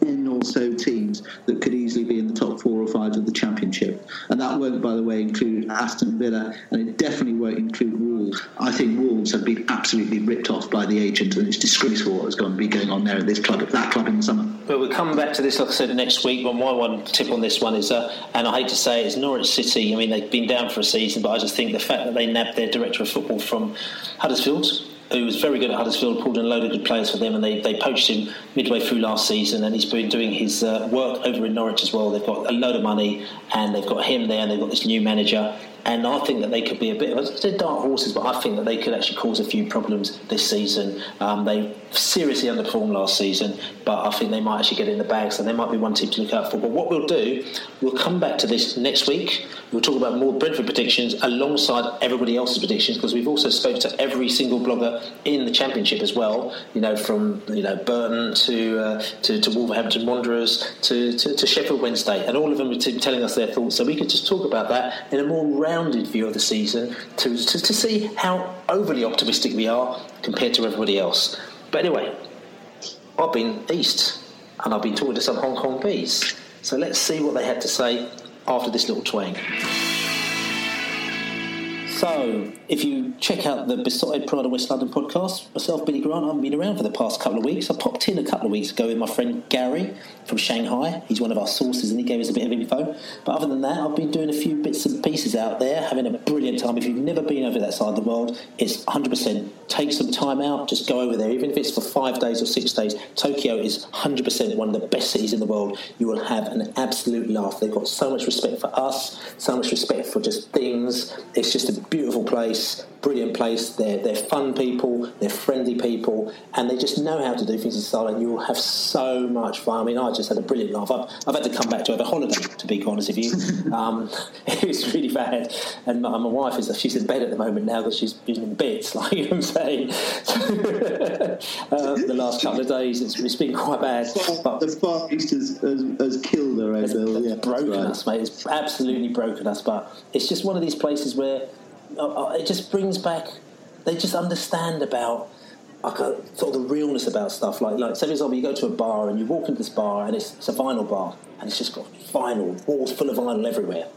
S3: 10 or so teams that could easily be in the top four or five of the championship. And that won't, by the way, include Aston Villa, and it definitely won't include Wolves. I think Wolves have been absolutely ripped off by the agent, and it's disgraceful what going to be going on there at this club, at that club in the summer.
S1: But we'll come back to this, like I said, next week. But my one tip on this one is, uh, and I hate to say it, is Norwich City. I mean, they've been down for a season, but I just think the fact that they nabbed their director of football from Huddersfield who was very good at Huddersfield, pulled in a load of good players for them, and they, they poached him midway through last season, and he's been doing his uh, work over in Norwich as well. They've got a load of money, and they've got him there, and they've got this new manager, and I think that they could be a bit of said dark horses, but I think that they could actually cause a few problems this season. Um, they seriously underperformed last season, but I think they might actually get in the bag, so they might be one team to look out for. But what we'll do, we'll come back to this next week. We'll talk about more Brentford predictions alongside everybody else's predictions because we've also spoke to every single blogger in the Championship as well. You know, from you know Burton to uh, to, to, Wolverhampton Wanderers to, to, to, Sheffield Wednesday, and all of them were t- telling us their thoughts. So we could just talk about that in a more rounded view of the season to, to, to see how overly optimistic we are compared to everybody else. But anyway, I've been east and I've been talking to some Hong Kong bees. So let's see what they had to say after this little twang. So, if you check out the Beesotted Pride of West London podcast, myself, Billy Grant, I've been around for the past couple of weeks. I popped in a couple of weeks ago with my friend Gary from Shanghai. He's one of our sources and he gave us a bit of info. But other than that, I've been doing a few bits and pieces out there, having a brilliant time. If you've never been over that side of the world, it's 100%. Take some time out, just go over there. Even if it's for five days or six days, Tokyo is 100% one of the best cities in the world. You will have an absolute laugh. They've got so much respect for us, so much respect for just things. It's just a beautiful place, brilliant place. They're, they're fun people, they're friendly people, and they just know how to do things in style, and you'll have so much fun. I mean, I just had a brilliant laugh. I've, I've had to come back to have a holiday, to be honest with you. um, it was really bad. And my, my, wife is she's in bed at the moment now because she's been in bits, like you know I'm saying. uh, the last couple of days, it's, it's been quite bad.
S3: But the Far East has, has, has killed her, Bill.
S1: Yeah, broken right. us, mate. It's absolutely broken us. But it's just one of these places where Uh, uh, it just brings back. They just understand about like a, sort of the realness about stuff. Like, like say for example, you go to a bar and you walk into this bar and it's, it's a vinyl bar and it's just got vinyl walls full of vinyl everywhere.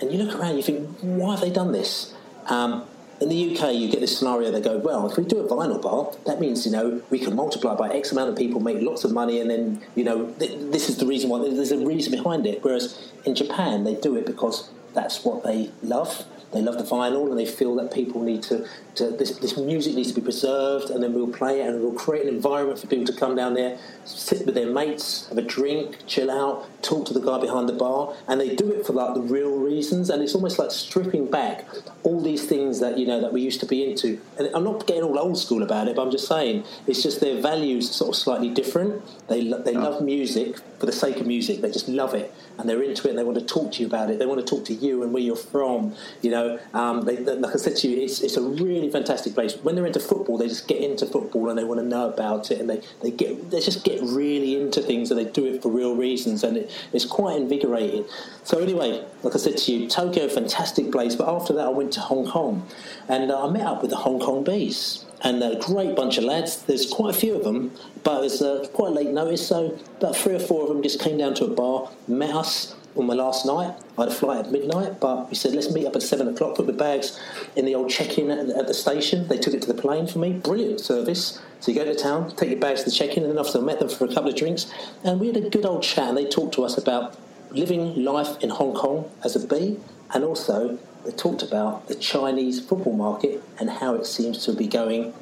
S1: And you look around, you think, why have they done this? Um, in the UK, you get this scenario. They go, well, if we do a vinyl bar, that means you know we can multiply by X amount of people, make lots of money, and then you know th- this is the reason why. There's a reason behind it. Whereas in Japan, they do it because that's what they love they love the vinyl and they feel that people need to, to this, this music needs to be preserved and then we'll play it and we'll create an environment for people to come down there, sit with their mates, have a drink, chill out, talk to the guy behind the bar, and they do it for like the real reasons and it's almost like stripping back all these things that you know that we used to be into. And I'm not getting all old school about it, but I'm just saying it's just their values are sort of slightly different. They they love music for the sake of music. They just love it and they're into it and they want to talk to you about it. They want to talk to you and where you're from. You know, um, they, like I said to you, it's, it's a really fantastic place. When they're into football, they just get into football and they want to know about it and they, they get they just get really into things and they do it for real reasons and it, it's quite invigorating. So anyway, like I said to you, Tokyo, fantastic place. But after that, I went to Hong Kong and uh, I met up with the Hong Kong Bees and a great bunch of lads. There's quite a few of them, but it was uh, quite late notice, so about three or four of them just came down to a bar, met us on my last night. I had a flight at midnight, but we said, let's meet up at seven o'clock, put the bags in the old check in at, at, the station. They took it to the plane for me. Brilliant service. So you go to town, take your bags to the check in, and then after I met them for a couple of drinks, and we had a good old chat, and they talked to us about living life in Hong Kong as a bee, and also they talked about the Chinese football market and how it seems to be going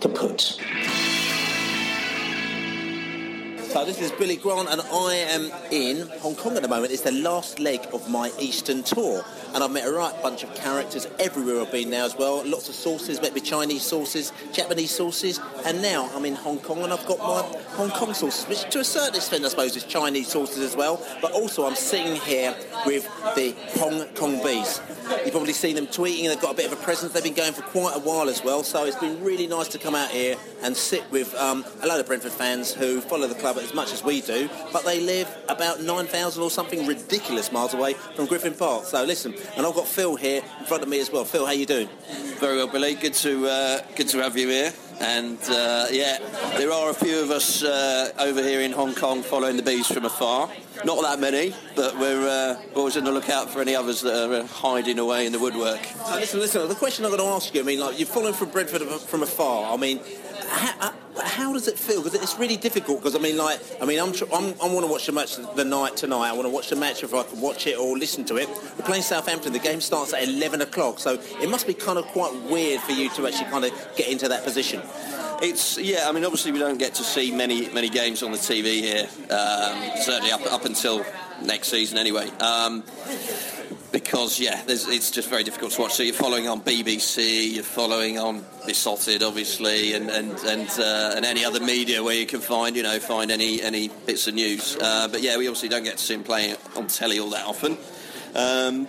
S1: kaput. So this is Billy Grant and I am in Hong Kong at the moment. It's the last leg of my Eastern tour. And I've met a right bunch of characters everywhere I've been now as well. Lots of met with Chinese sources, Japanese sources, and now I'm in Hong Kong and I've got my Hong Kong sources, which to a certain extent I suppose is Chinese sources as well, but also I'm sitting here with the Hong Kong bees. You've probably seen them tweeting, they've got a bit of a presence, they've been going for quite a while as well, so it's been really nice to come out here and sit with um, a load of Brentford fans who follow the club as much as we do, but they live about 9,000 or something ridiculous miles away from Griffin Park. So listen, and I've got Phil here in front of me as well. Phil, how you doing?
S4: Very well, Billy. Good to uh, good to have you here. And uh, yeah, there are a few of us uh, over here in Hong Kong following the bees from afar. Not that many, but we're uh, always on the lookout for any others that are uh, hiding away in the woodwork.
S5: Listen, listen. The question I'm going to ask you. I mean, like you're following from Brentford from afar. I mean, how, how does it feel? Because it's really difficult. Because I mean, like, I mean, I'm, I'm I want to watch the match the night tonight. I want to watch the match if I can watch it or listen to it. We're playing Southampton. The game starts at 11 o'clock, so it must be kind of quite weird for you to actually kind of get into that position.
S4: It's yeah. I mean, obviously we don't get to see many many games on the TV here. Um, certainly up up until next season, anyway. Um, because yeah, it's just very difficult to watch. So you're following on BBC, you're following on Beesotted, obviously, and and and, uh, and any other media where you can find you know find any any bits of news. Uh, but yeah, we obviously don't get to see him playing on telly all that often. Um,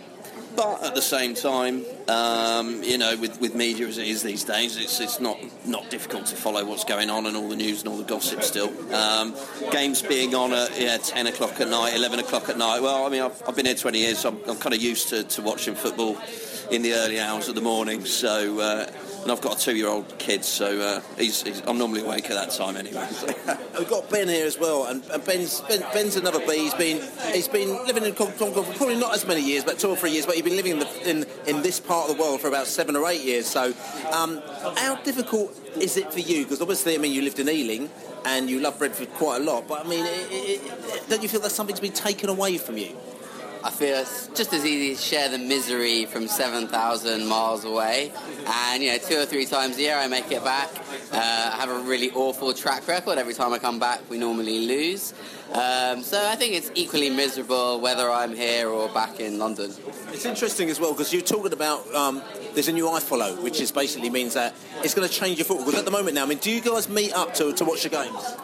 S4: but at the same time, um, you know, with, with media as it is these days, it's, it's not, not difficult to follow what's going on and all the news and all the gossip still. Um, games being on at yeah, 10 o'clock at night, 11 o'clock at night. Well, I mean, I've, I've been here 20 years, so I'm, I'm kind of used to, to watching football in the early hours of the morning. So uh, and I've got a two-year-old kid, so uh, he's, he's, I'm normally awake at that time anyway.
S5: We've got Ben here as well, and, and Ben's, ben, Ben's another B. He's been he's been living in Hong Kong for probably not as many years, but two or three years. But he's been living in, the, in, in this part of the world for about seven or eight years. So, um, how difficult is it for you? Because obviously, I mean, you lived in Ealing and you love Brentford quite a lot, but I mean, it, it, don't you feel that something's been taken away from you?
S6: I feel it's just as easy to share the misery from 7,000 miles away. And, you know, two or three times a year I make it back. Uh, I have a really awful track record. Every time I come back, we normally lose. Um, so I think it's equally miserable whether I'm here or back in London.
S5: It's interesting as well because you're talking about um, there's a new iFollow, which is basically means that it's going to change your football. Because at the moment now, I mean, do you guys meet up to, to watch the games?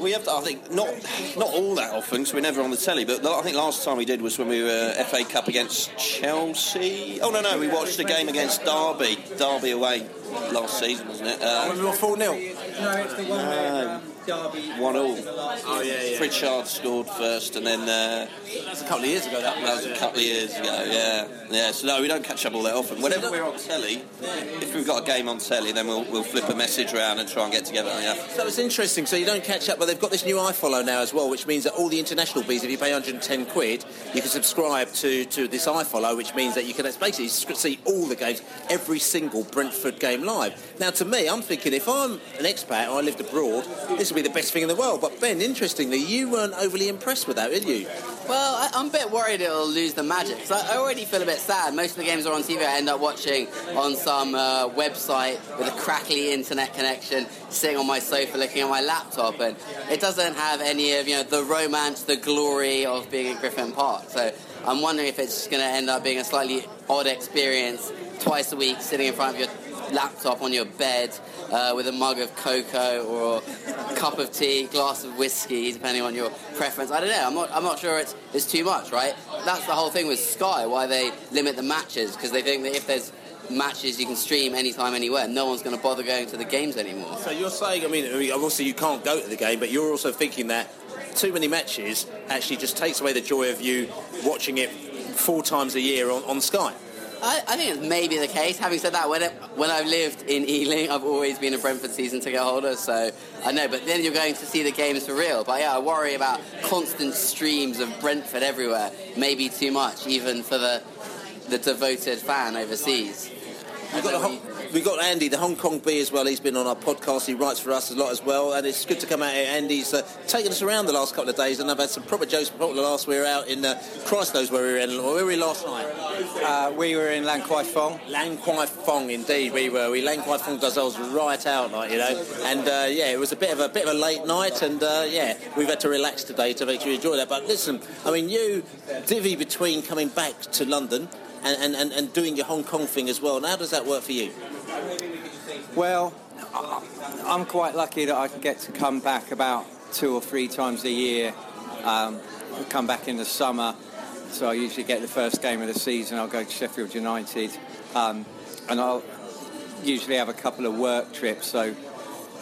S4: We have, to, I think, not not all that often because we're never on the telly. But I think last time we did was when we were FA Cup against Chelsea. Oh no, no, we watched a game against Derby, Derby away last season, wasn't it?
S5: Uh, when we were four 0 No,
S6: it's the one. Uh, Derby.
S4: One all. Oh yeah, yeah. Pritchard scored first, and then uh,
S5: that was a couple of years ago. That,
S4: that was a couple of years ago. Yeah, yeah. So no, we don't catch up all that often. Whenever we're on telly, if we've got a game on telly, then we'll, we'll flip a message around and try and get together. Yeah.
S5: So it's interesting. So you don't catch up, but they've got this new iFollow now as well, which means that all the international bees, if you pay 110 quid, you can subscribe to to this iFollow, which means that you can basically see all the games, every single Brentford game live. Now, to me, I'm thinking if I'm an expat or I lived abroad, this would be the best thing in the world. But Ben, interestingly, you weren't overly impressed with that, did you?
S6: Well, I, am a bit worried it'll lose the magic. So I already feel a bit sad. Most of the games are on TV. I end up watching on some uh, website with a crackly internet connection, sitting on my sofa looking at my laptop, and it doesn't have any of you know the romance, the glory of being at Griffin Park. So I'm wondering if it's going to end up being a slightly odd experience twice a week, sitting in front of your laptop on your bed uh, with a mug of cocoa or a cup of tea, glass of whiskey, depending on your preference. I don't know. I'm not. I'm not sure it's it's too much, right? That's the whole thing with Sky. Why they limit the matches because they think that if there's matches you can stream anytime, anywhere. No one's going to bother going to the games anymore.
S5: So you're saying, I mean, obviously you can't go to the game, but you're also thinking that too many matches actually just takes away the joy of you watching it four times a year on, on Sky.
S6: I, I, think may be the case. Having said that, when it, when I've lived in Ealing, I've always been a Brentford season ticket holder, so I know. But then you're going to see the games for real. But yeah, I worry about constant streams of Brentford everywhere. Maybe too much, even for the the devoted fan overseas.
S5: We've got, we got Andy, the Hong Kong Bee as well. He's been on our podcast. He writes for us a lot as well, and it's good to come out here. Andy's uh, taken us around the last couple of days, and I've had some proper jokes. Probably last we were out in uh, Christ knows where we were in. Where were we last night?
S7: Uh, we were in Lan Kwai Fong.
S5: Lan Kwai Fong, indeed, we were. We Lan Kwai Fong does ours right out, like you know. And uh, yeah, it was a bit of a bit of a late night, and uh, yeah, we've had to relax today to make sure you enjoy that. But listen, I mean, you divvy between coming back to London and, and, and doing your Hong Kong thing as well. And how does that work for you?
S7: Well, I'm quite lucky that I get to come back about two or three times a year. Um, come back in the summer, so I usually get the first game of the season. I'll go to Sheffield United, um, and I'll usually have a couple of work trips. So,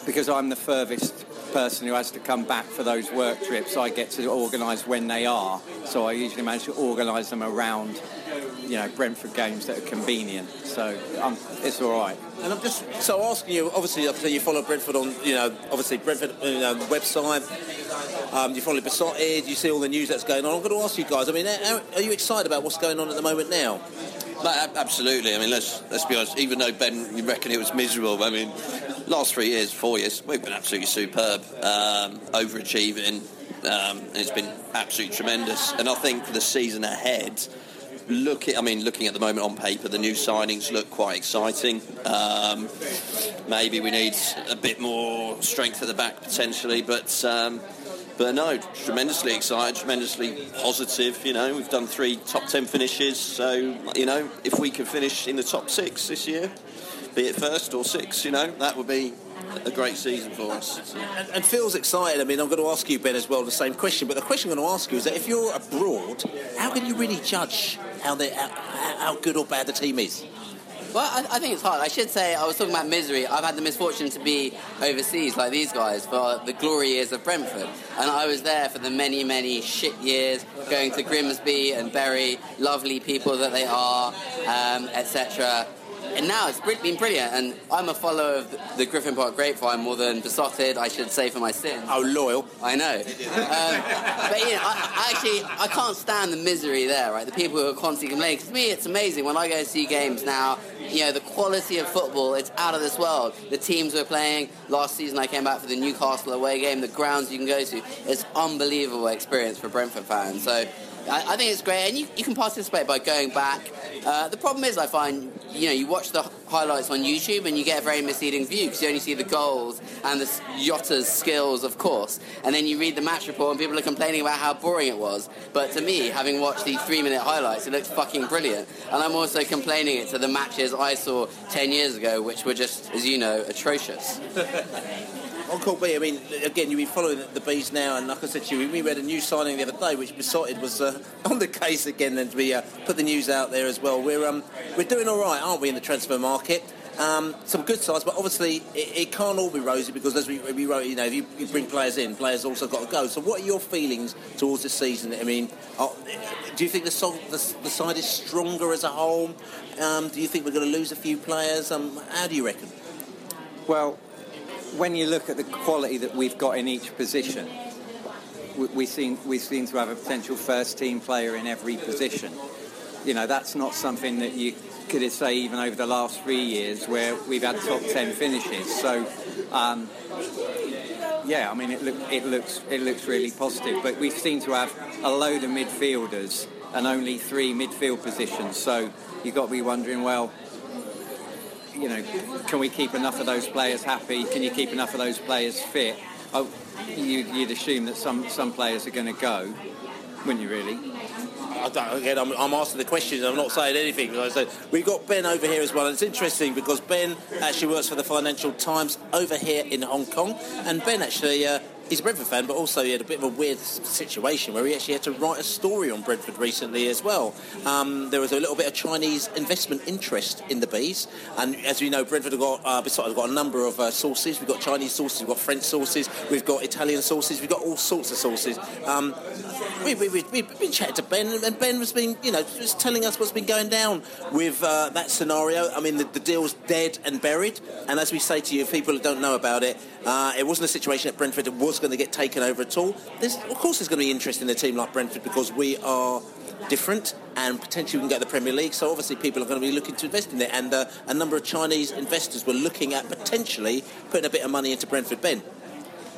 S7: because I'm the furthest person who has to come back for those work trips, I get to organise when they are. So I usually manage to organise them around you know Brentford games that are convenient. So um, it's all right.
S5: And I'm just so asking you. Obviously, obviously you follow Brentford on, you know, obviously Brentford you know, website. Um, you follow Beesotted. You see all the news that's going on. I'm going to ask you guys. I mean, are you excited about what's going on at the moment now?
S4: No, absolutely. I mean, let's let's be honest. Even though Ben, you reckon it was miserable. I mean, last three years, four years, we've been absolutely superb, um, overachieving. Um, it's been absolutely tremendous. And I think for the season ahead, looking, I mean, looking at the moment on paper, the new signings look quite exciting. Um, maybe we need a bit more strength at the back potentially, but. Um, but no, tremendously excited, tremendously positive. You know, we've done three top ten finishes, so you know, if we can finish in the top six this year, be it first or sixth, you know, that would be a great season for us.
S5: And, and Phil's excited. I mean, I'm going to ask you, Ben, as well, the same question. But the question I'm going to ask you is that if you're abroad, how can you really judge how, they, how, how good or bad the team is?
S6: Well, I, I, think it's hard. I should say, I was talking about misery. I've had the misfortune to be overseas, like these guys, for the glory years of Brentford. And I was there for the many, many shit years, going to Grimsby and Bury, lovely people that they are, um, etc and now it's been brilliant. And I'm a follower of the Griffin Park Grapevine more than Beesotted, I should say, for my sins.
S5: Oh, loyal.
S6: I know. Um, but you know, I, I, actually I can't stand the misery there, right? The people who are constantly complaining. Because to me, it's amazing when I go see games now. You know, the quality of football, it's out of this world. The teams we're playing. Last season, I came back for the Newcastle away game. The grounds you can go to. It's unbelievable experience for Brentford fans. So I, I, think it's great, and you, you can participate by going back. Uh, the problem is, I find, you know, you watch the highlights on YouTube and you get a very misleading view because you only see the goals and the Jota's skills, of course, and then you read the match report and people are complaining about how boring it was. But to me, having watched the three-minute highlights, it looks fucking brilliant. And I'm also complaining it to the matches I saw ten years ago, which were just, as you know, atrocious.
S5: Hong Kong Bee, I mean, again, you've been following the bees now, and like I said to you, we read a new signing the other day, which Beesotted was uh, on the case again, and we uh, put the news out there as well. We're um, we're doing all right, aren't we, in the transfer market? Um, some good sides, but obviously it, it, can't all be rosy because, as we, we wrote, you know, if you, you, bring players in, players also got to go. So, what are your feelings towards this season? I mean, uh, do you think the, the, the, side is stronger as a whole? Um, do you think we're going to lose a few players? Um, how do you reckon?
S7: Well, when you look at the quality that we've got in each position, we, seem we seem to have a potential first team player in every position. You know, that's not something that you could say even over the last three years where we've had top ten finishes. So. Um, yeah, I mean it, look, it looks it looks really positive, but we seem to have a load of midfielders and only three midfield positions. So you've got to be wondering, well, you know, can we keep enough of those players happy? Can you keep enough of those players fit? Oh, you, would assume that some, some players are going to go, wouldn't you really?
S5: i again, I'm, I'm, asking the questions. I'm not saying anything. I said we've got Ben over here as well, and it's interesting because Ben actually works for the Financial Times over here in Hong Kong, and Ben actually uh, he's a Brentford fan, but also he had a bit of a weird situation where he actually had to write a story on Brentford recently as well. Um, there was a little bit of Chinese investment interest in the bees, and as we know, Brentford have got uh, Beesotted's got a number of uh, sources. We've got Chinese sources, we've got French sources, we've got Italian sources, we've got all sorts of sources. Um, we, we, we, we've been chatting to Ben, and Ben has been, you know, just telling us what's been going down with uh, that scenario. I mean, the, the, deal's dead and buried, and as we say to you, people that don't know about it, uh, it wasn't a situation at Brentford that was going to get taken over at all. There's, of course, there's going to be interest in a team like Brentford because we are different and potentially we can get the Premier League. So obviously people are going to be looking to invest in it. And uh, a number of Chinese investors were looking at potentially putting a bit of money into Brentford. Ben.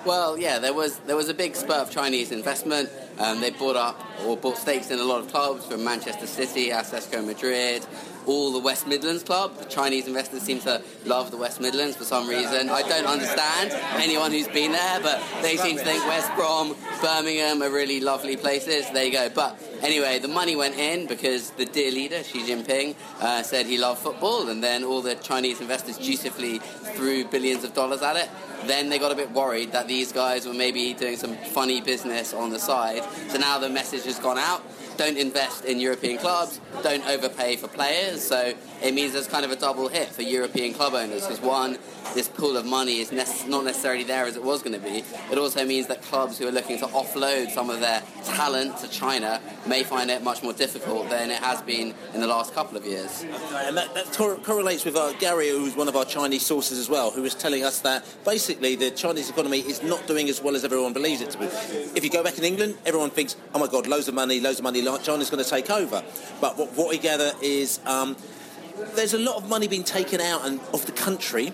S6: Well, yeah, there was there was a big spurt of Chinese investment. Um, they bought up or bought stakes in a lot of clubs from Manchester City, Atletico Madrid, all the West Midlands club. The Chinese investors seem to love the West Midlands for some reason. I don't understand anyone who's been there, but they seem to think West Brom, Birmingham are really lovely places. There you go. But anyway, the money went in because the dear leader, Xi Jinping, uh, said he loved football, and then all the Chinese investors dutifully threw billions of dollars at it. Then they got a bit worried that these guys were maybe doing some funny business on the side. So now the message has gone out don't invest in European clubs, don't overpay for players. So it means there's kind of a double hit for European club owners because one, this pool of money is ne- not necessarily there as it was going to be. It also means that clubs who are looking to offload some of their talent to China may find it much more difficult than it has been in the last couple of years.
S5: And that, that cor- correlates with our Gary, who's one of our Chinese sources as well, who was telling us that basically the Chinese economy is not doing as well as everyone believes it to be. If you go back in England, everyone thinks, oh my God, loads of money, loads of money, like John is going to take over. But what, what we gather is um, there's a lot of money being taken out and, of the country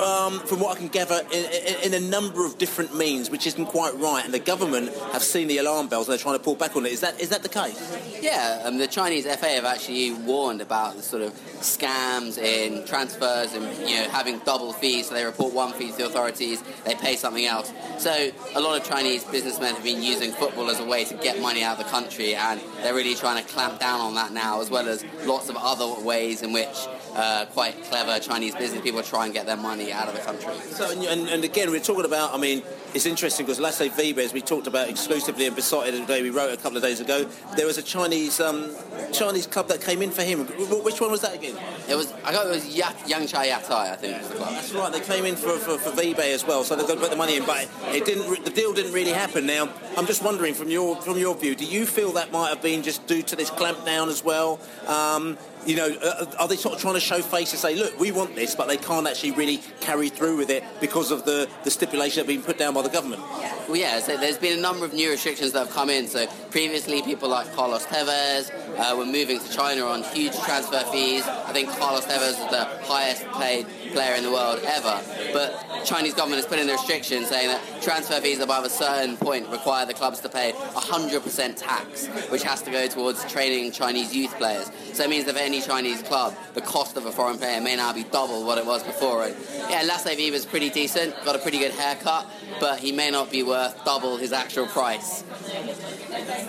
S5: um, from what I can gather, in, in, in, a number of different means, which isn't quite right. And the government have seen the alarm bells and they're trying to pull back on it. Is that is that the case?
S6: Yeah, um, the Chinese FA have actually warned about the sort of scams in transfers and you know having double fees. So they report one fee to the authorities, they pay something else. So a lot of Chinese businessmen have been using football as a way to get money out of the country, and they're really trying to clamp down on that now, as well as lots of other ways in which uh, quite clever Chinese business people try and get their money out of the country.
S5: So, and, and again, we're talking about, I mean, it's interesting because Lasse Vibe, we talked about exclusively in Beesotted the day we wrote a couple of days ago, there was a Chinese um, Chinese club that came in for him. Which one was that again?
S6: It was, I got it was Yat, Yatai, I think was the club.
S5: That's right, they came in for, for, for as well, so they've got to put the money in, but it didn't, the deal didn't really happen. Now, I'm just wondering from your, from your view, do you feel that might have been just due to this clampdown as well? Um, you know, uh, are they sort of trying to show face and say, look, we want this, but they can't actually really carry through with it because of the, the stipulation that been put down by the government?
S6: Well, yeah, so there's been a number of new restrictions that have come in. So previously, people like Carlos Tevez uh, were moving to China on huge transfer fees. I think Carlos Tevez was the highest paid player in the world ever. But Chinese government has put in a restriction saying that transfer fees above a certain point require the clubs to pay 100% tax, which has to go towards training Chinese youth players. So it means that for any Chinese club, the cost of a foreign player may now be double what it was before. And yeah, Lasse is pretty decent, got a pretty good haircut, but he may not be worth double his actual price.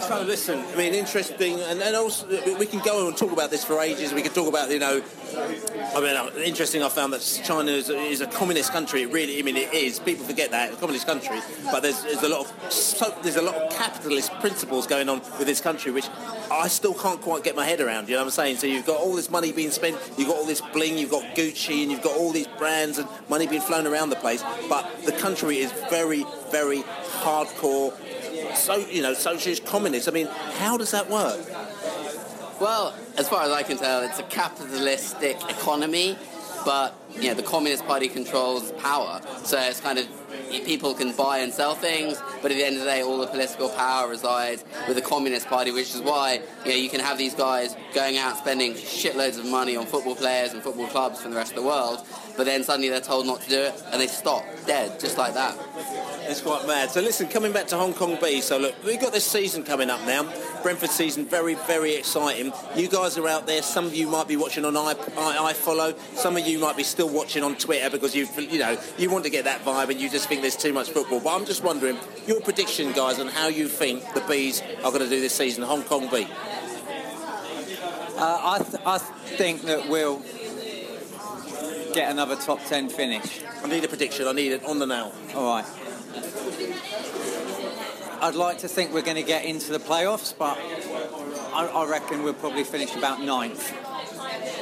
S5: So listen, I mean, interesting, and, and also we can go and talk about this for ages. We can talk about, you know, I mean, uh, interesting. I found that China is a, is a communist country. It really, I mean, it is. People forget that it's a communist country, but there's, there's a lot of so, there's a lot of capitalist principles going on with this country, which I still can't quite get my head around. You know what I'm saying? So you've got all this money being spent, you've got all this bling, you've got Gucci, and you've got all these brands and money being flown around the place, but the country is very, very hardcore. So you know, socialist communist. I mean, how does that work?
S6: Well, as far as I can tell, it's a capitalistic economy, but you know the Communist Party controls power, so it's kind of people can buy and sell things, but at the end of the day, all the political power resides with the Communist Party, which is why you know you can have these guys going out spending shitloads of money on football players and football clubs from the rest of the world, but then suddenly they're told not to do it, and they stop dead, just like that.
S5: It's quite mad. So listen, coming back to Hong Kong Bee. So look, we've got this season coming up now. Brentford season, very, very exciting. You guys are out there. Some of you might be watching on I, I, iFollow. Some of you might be still watching on Twitter because you, you know, you want to get that vibe and you just think there's too much football. But I'm just wondering your prediction, guys, on how you think the bees are going to do this season. Hong Kong Bee.
S7: Uh, I, th- I think that we'll get another top 10 finish.
S5: I need a prediction. I need it on the nail.
S7: All right. I'd like to think we're going to get into the playoffs, but I, I reckon we'll probably finish about ninth.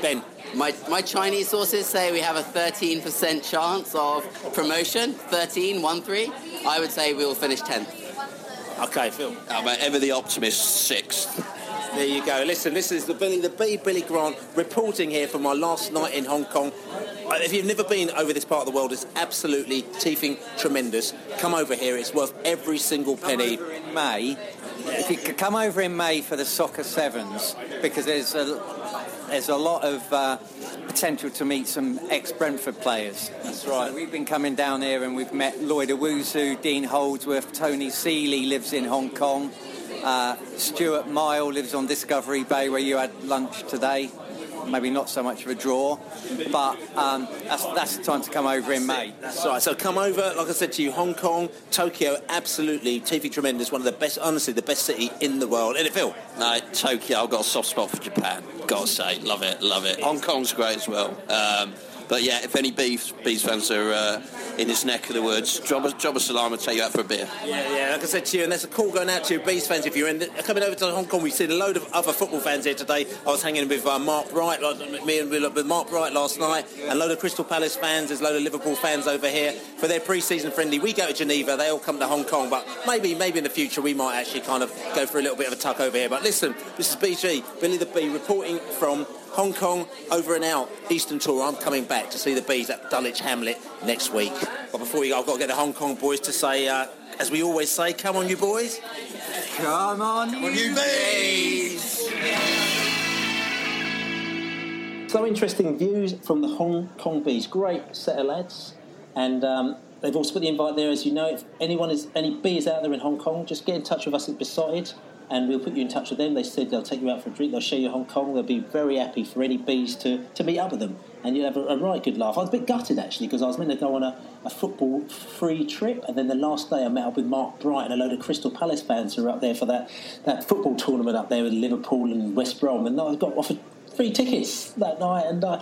S5: Ben.
S6: My, my Chinese sources say we have a 13% chance of promotion. 13, 1 3. I would say we will finish 10th.
S5: Okay, Phil.
S4: How about Ever the Optimist, sixth?
S5: There you go. Listen, this is the Billy, the B Billy Grant reporting here from my last night in Hong Kong. Uh, If you've never been over this part of the world, it's absolutely teething tremendous. Come over here; it's worth every single penny.
S7: in May, if you could come over in May for the soccer sevens, because there's a there's a lot of uh, potential to meet some ex-Brentford players.
S5: That's right.
S7: we've been coming down here and we've met Lloyd Owusu, Dean Holdsworth, Tony Seeley lives in Hong Kong, uh, Stuart Mile lives on Discovery Bay where you had lunch today. Maybe not so much of a draw, but um, that's, that's the time to come over in May.
S5: That's right. So come over, like I said to you, Hong Kong, Tokyo, absolutely teething tremendous. One of the best, honestly, the best city in the world. Isn't it, Phil?
S4: No, Tokyo, I've got a soft spot for Japan. Gotta say, love it, love it. Hong Kong's great as well. Um, but yeah, if any bees, bees fans are uh, in this neck of the woods, drop us, drop us a line. We'll take you out for a beer.
S5: Yeah, yeah. Like I said to you, and there's a call going out to you, Bees fans. If you're in the, coming over to Hong Kong, we've seen a load of other football fans here today. I was hanging with uh, Mark Bright, like, me and with Mark Bright last night, and a load of Crystal Palace fans. There's a load of Liverpool fans over here for their pre-season friendly. We go to Geneva, they all come to Hong Kong, but maybe, maybe in the future we might actually kind of go for a little bit of a tuck over here. But listen, this is BG Billy the Bee reporting from Hong Kong over and out Eastern Tour. I'm coming back to see the bees at Dulwich Hamlet next week. But before we go, I've got to get the Hong Kong boys to say, uh, as we always say, come on, you boys.
S7: Come on,
S5: come on you bees.
S1: So interesting views from the Hong Kong bees. Great set of lads, and um, they've also put the invite there. As you know, if anyone is any bees out there in Hong Kong, just get in touch with us at Beesotted and we'll put you in touch with them. They said they'll take you out for a drink, they'll show you Hong Kong, they'll be very happy for any bees to, to meet up with them. And you'll have a, a right good laugh. I was a bit gutted actually because I was meant to go on a, a football free trip, and then the last day I met up with Mark Bright and a load of Crystal Palace fans who were up there for that, that football tournament up there with Liverpool and West Brom, and I got offered free tickets that night, and I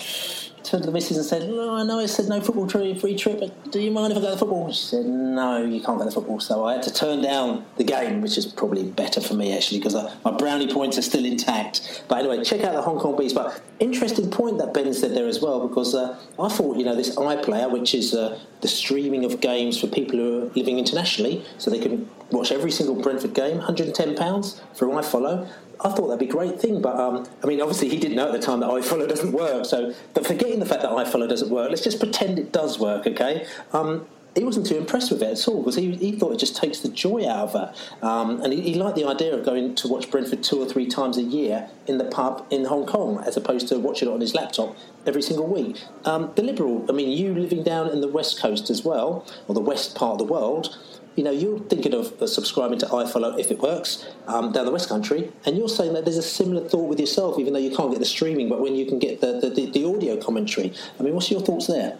S1: turned to the missus and said, "No, I know it said no football trip, free trip, but do you mind if I go to football?" She said, "No, you can't go to football." So I had to turn down the game, which is probably better for me actually because my brownie points are still intact. But anyway, check out the Hong Kong Bees. But interesting point that Ben said there as well because uh, I thought you know this iPlayer, which is uh, the streaming of games for people who are living internationally, so they can watch every single Brentford game, 110 pounds for iFollow. I thought that'd be a great thing, but um, I mean, obviously he didn't know at the time that iFollow doesn't work. So, but forgetting the fact that iFollow doesn't work, let's just pretend it does work, okay? Um, he wasn't too impressed with it at all because he, he thought it just takes the joy out of it. Um, and he, he, liked the idea of going to watch Brentford two or three times a year in the pub in Hong Kong as opposed to watching it on his laptop every single week. Um, the Liberal, I mean, you living down in the West Coast as well, or the west part of the world, you know, you're thinking of subscribing to iFollow if it works um, down the West Country, and you're saying that there's a similar thought with yourself, even though you can't get the streaming, but when you can get the, the, the, the audio commentary. I mean, what's your thoughts there?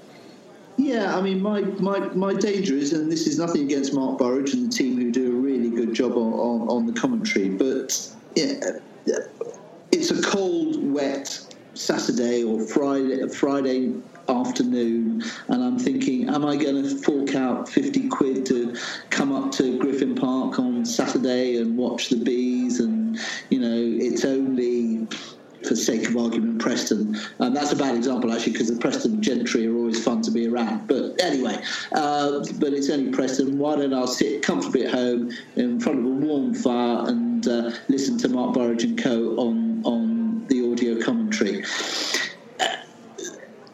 S3: Yeah, I mean, my, my, my danger is, and this is nothing against Mark Burridge and the team who do a really good job on, on, on the commentary, but yeah, it's a cold, wet Saturday or Friday, Friday afternoon and I'm thinking, am I going to fork out 50 quid to come up to Griffin Park on Saturday and watch the bees? And, you know, it's only for sake of argument, Preston. And that's a bad example, actually, because the Preston gentry are always fun to be around. But anyway, uh, but it's only Preston. Why don't I sit comfortably at home in front of a warm fire and uh, listen to Mark Burridge and co on, on the audio commentary?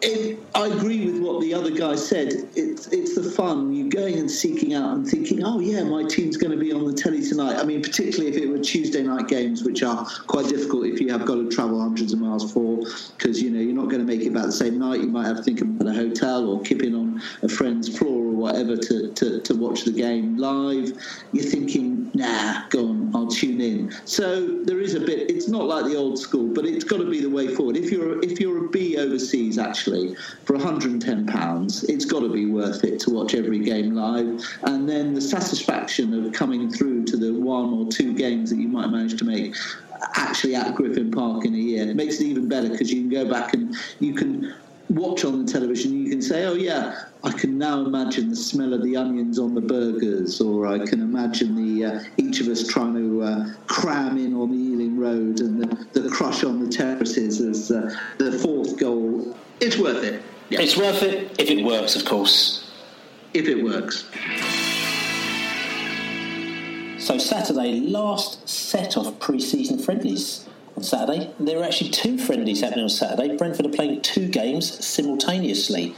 S3: It, I agree with what the other guy said. It's it's the fun. You going and seeking out and thinking, oh yeah, my team's going to be on the telly tonight. I mean, particularly if it were Tuesday night games, which are quite difficult if you have got to travel hundreds of miles for, because you know you're not going to make it back the same night. You might have to think about a hotel or kipping on a friend's floor or whatever to, to, to watch the game live. You're thinking, nah, go on, I'll tune in. So there is a bit. It's not like the old school, but it's got to be the way forward. If you're if you're a bee overseas, actually for £110, it's got to be worth it to watch every game live. And then the satisfaction of coming through to the one or two games that you might manage to make actually at Griffin Park in a year it makes it even better because you can go back and you can watch on the television, you can say, "Oh yeah, I can now imagine the smell of the onions on the burgers," or I can imagine the uh, each of us trying to uh, cram in on the Ealing Road and the, the crush on the terraces as uh, the fourth goal it's worth it.
S1: Yeah. It's worth it if it works, of course.
S3: If it works.
S1: So Saturday, last set of pre-season friendlies on Saturday. There are actually two friendlies happening on Saturday. Brentford are playing two games simultaneously.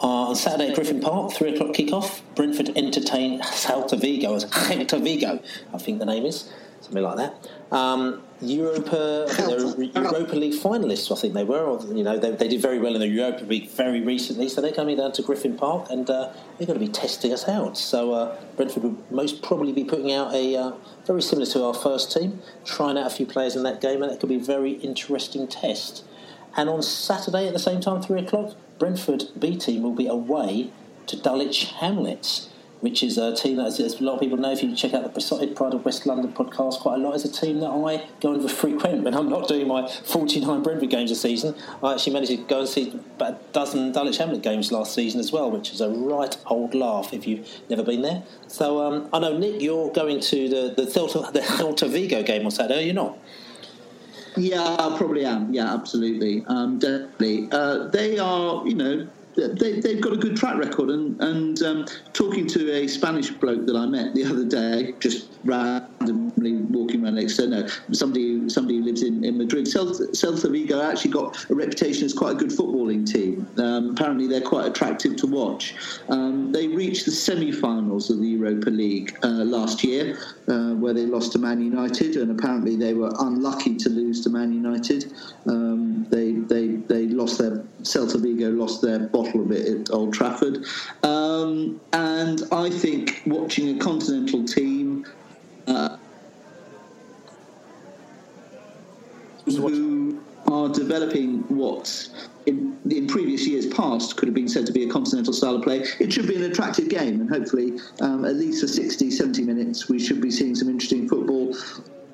S1: Uh, on Saturday at Griffin Park, three o'clock kickoff. Brentford entertain Celta Vigo as Celta Vigo, I think the name is something like that. Um, Europa, Europa League finalists, I think they were. Or, you know, they, they, did very well in the Europa League very recently, so they're coming down to Griffin Park and uh, they're going to be testing us out. So uh, Brentford will most probably be putting out a uh, very similar to our first team, trying out a few players in that game, and that could be a very interesting test. And on Saturday at the same time, three o'clock, Brentford B team will be away to Dulwich Hamlets. Which is a team that, as a lot of people know, if you check out the Beesotted Pride of West London podcast quite a lot, is a team that I go and frequent when I'm not doing my 49 Brentford games a season. I actually managed to go and see about a dozen Dulwich Hamlet games last season as well, which is a right old laugh if you've never been there. So um, I know, Nick, you're going to the, the, Celta, the Vigo game on Saturday, are you not?
S3: Yeah, I probably am. Yeah, absolutely. Um, definitely. Uh, they are, you know, they, they've got a good track record. And, and um, talking to a Spanish bloke that I met the other day, just randomly walking around to somebody somebody who lives in, in Madrid, Celta, Vigo actually got a reputation as quite a good footballing team. Um, apparently, they're quite attractive to watch. Um, they reached the semi-finals of the Europa League uh, last year, uh, where they lost to Man United, and apparently they were unlucky to lose to Man United. Um, they they they lost their Celta Vigo lost their bottle of it at Old Trafford. Um, and I think watching a continental team uh, who are developing what in, in, previous years past could have been said to be a continental style of play. It should be an attractive game, and hopefully, um, at least for 60, 70 minutes, we should be seeing some interesting football.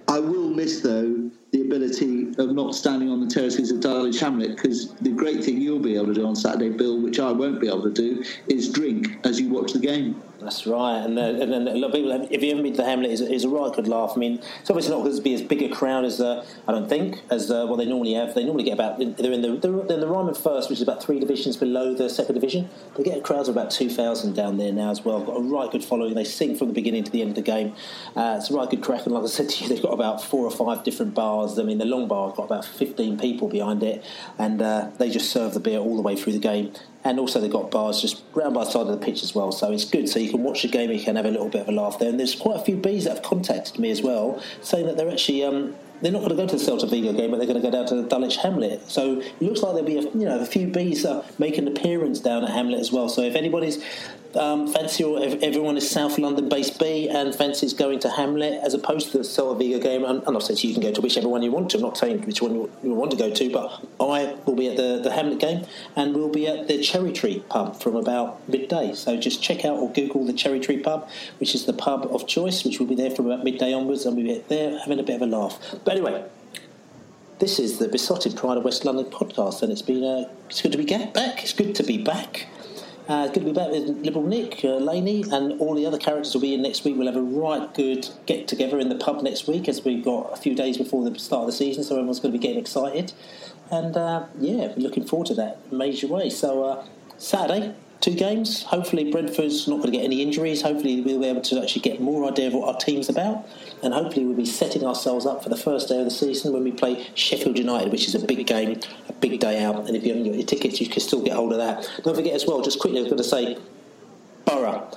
S3: I will miss, though, the of not standing on the terraces of Dulwich Hamlet because the great thing you'll be able to do on Saturday, Bill, which I won't be able to do, is drink as you watch the game.
S1: That's right, and, uh, and then a lot of people, if you haven't been to the Hamlet, it's, it's a right good laugh. I mean, it's obviously not going to be as big a crowd as uh, I don't think as uh, what they normally have. They normally get about they're in the they're in the Ryman First, which is about three divisions below the second division. They get crowds of about two thousand down there now as well. Got a right good following. They sing from the beginning to the end of the game. Uh, it's a right good crack, and like I said to you, they've got about four or five different bars. I mean, the long bar's got about fifteen people behind it, and uh, they just serve the beer all the way through the game and also they've got bars just round by the side of the pitch as well. So it's good. So you can watch the game, you can have a little bit of a laugh there. And there's quite a few bees that have contacted me as well, saying that they're actually um, they're not going to go to the Celta Vigo game, but they're going to go down to the Dulwich Hamlet. So it looks like there'll be a, you know a few bees that make an appearance down at Hamlet as well. So if anybody's um, fancy or if everyone is South London based B and fancies going to Hamlet as opposed to the Celta Vigo game. I'm, I'm not saying you can go to whichever one you want to. I'm not saying which one you, want to go to, but I will be at the, the Hamlet game and we'll be at the Cherry Tree pub from about midday. So just check out or Google the Cherry Tree pub, which is the pub of choice, which will be there from about midday onwards, and we'll be there having a bit of a laugh. But anyway, this is the Beesotted Pride of West London podcast, and it's been uh, it's good to be back. It's good to be back. Uh, good to be back with Liberal Nick, uh, Laney, and all the other characters will be in next week. We'll have a right good get together in the pub next week as we've got a few days before the start of the season, so everyone's going to be getting excited. And uh, yeah, looking forward to that major way. So, uh, Saturday, two games. Hopefully, Brentford's not going to get any injuries. Hopefully, we'll be able to actually get more idea of what our team's about. And hopefully, we'll be setting ourselves up for the first day of the season when we play Sheffield United, which is a big game, a big day out. And if you haven't got your tickets, you can still get hold of that. Don't forget as well, just quickly, I was going to say, Borough.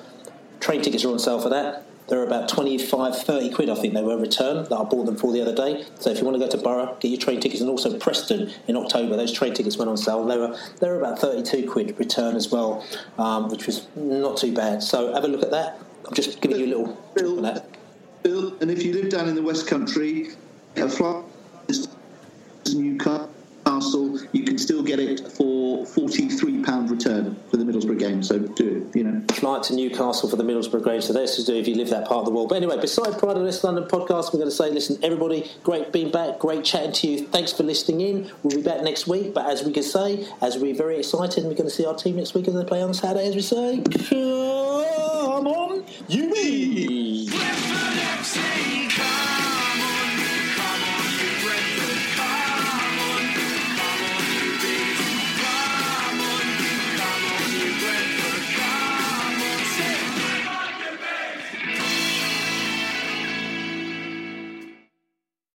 S1: Train tickets are on sale for that. They're about 25, 30 quid, I think they were returned that I bought them for the other day. So if you want to go to Borough, get your train tickets. And also Preston in October, those train tickets went on sale. They were, they were about 32 quid return as well, um, which was not too bad. So have a look at that. I'm just giving you a little
S3: Bill, Bill, and if you live down in the West Country, a flight to Newcastle Newcastle, you can still get it for £43 return for the Middlesbrough game. So do it, you know.
S1: Flight to Newcastle for the Middlesbrough game. So this is do if you live that part of the world. But anyway, Beesotted Pride of West London podcast, we're going to say, listen, everybody, great being back, great chatting to you. Thanks for listening in. We'll be back next week. But as we can say, as we're very excited, and we're going to see our team next week as they play on Saturday, as we say, come on, you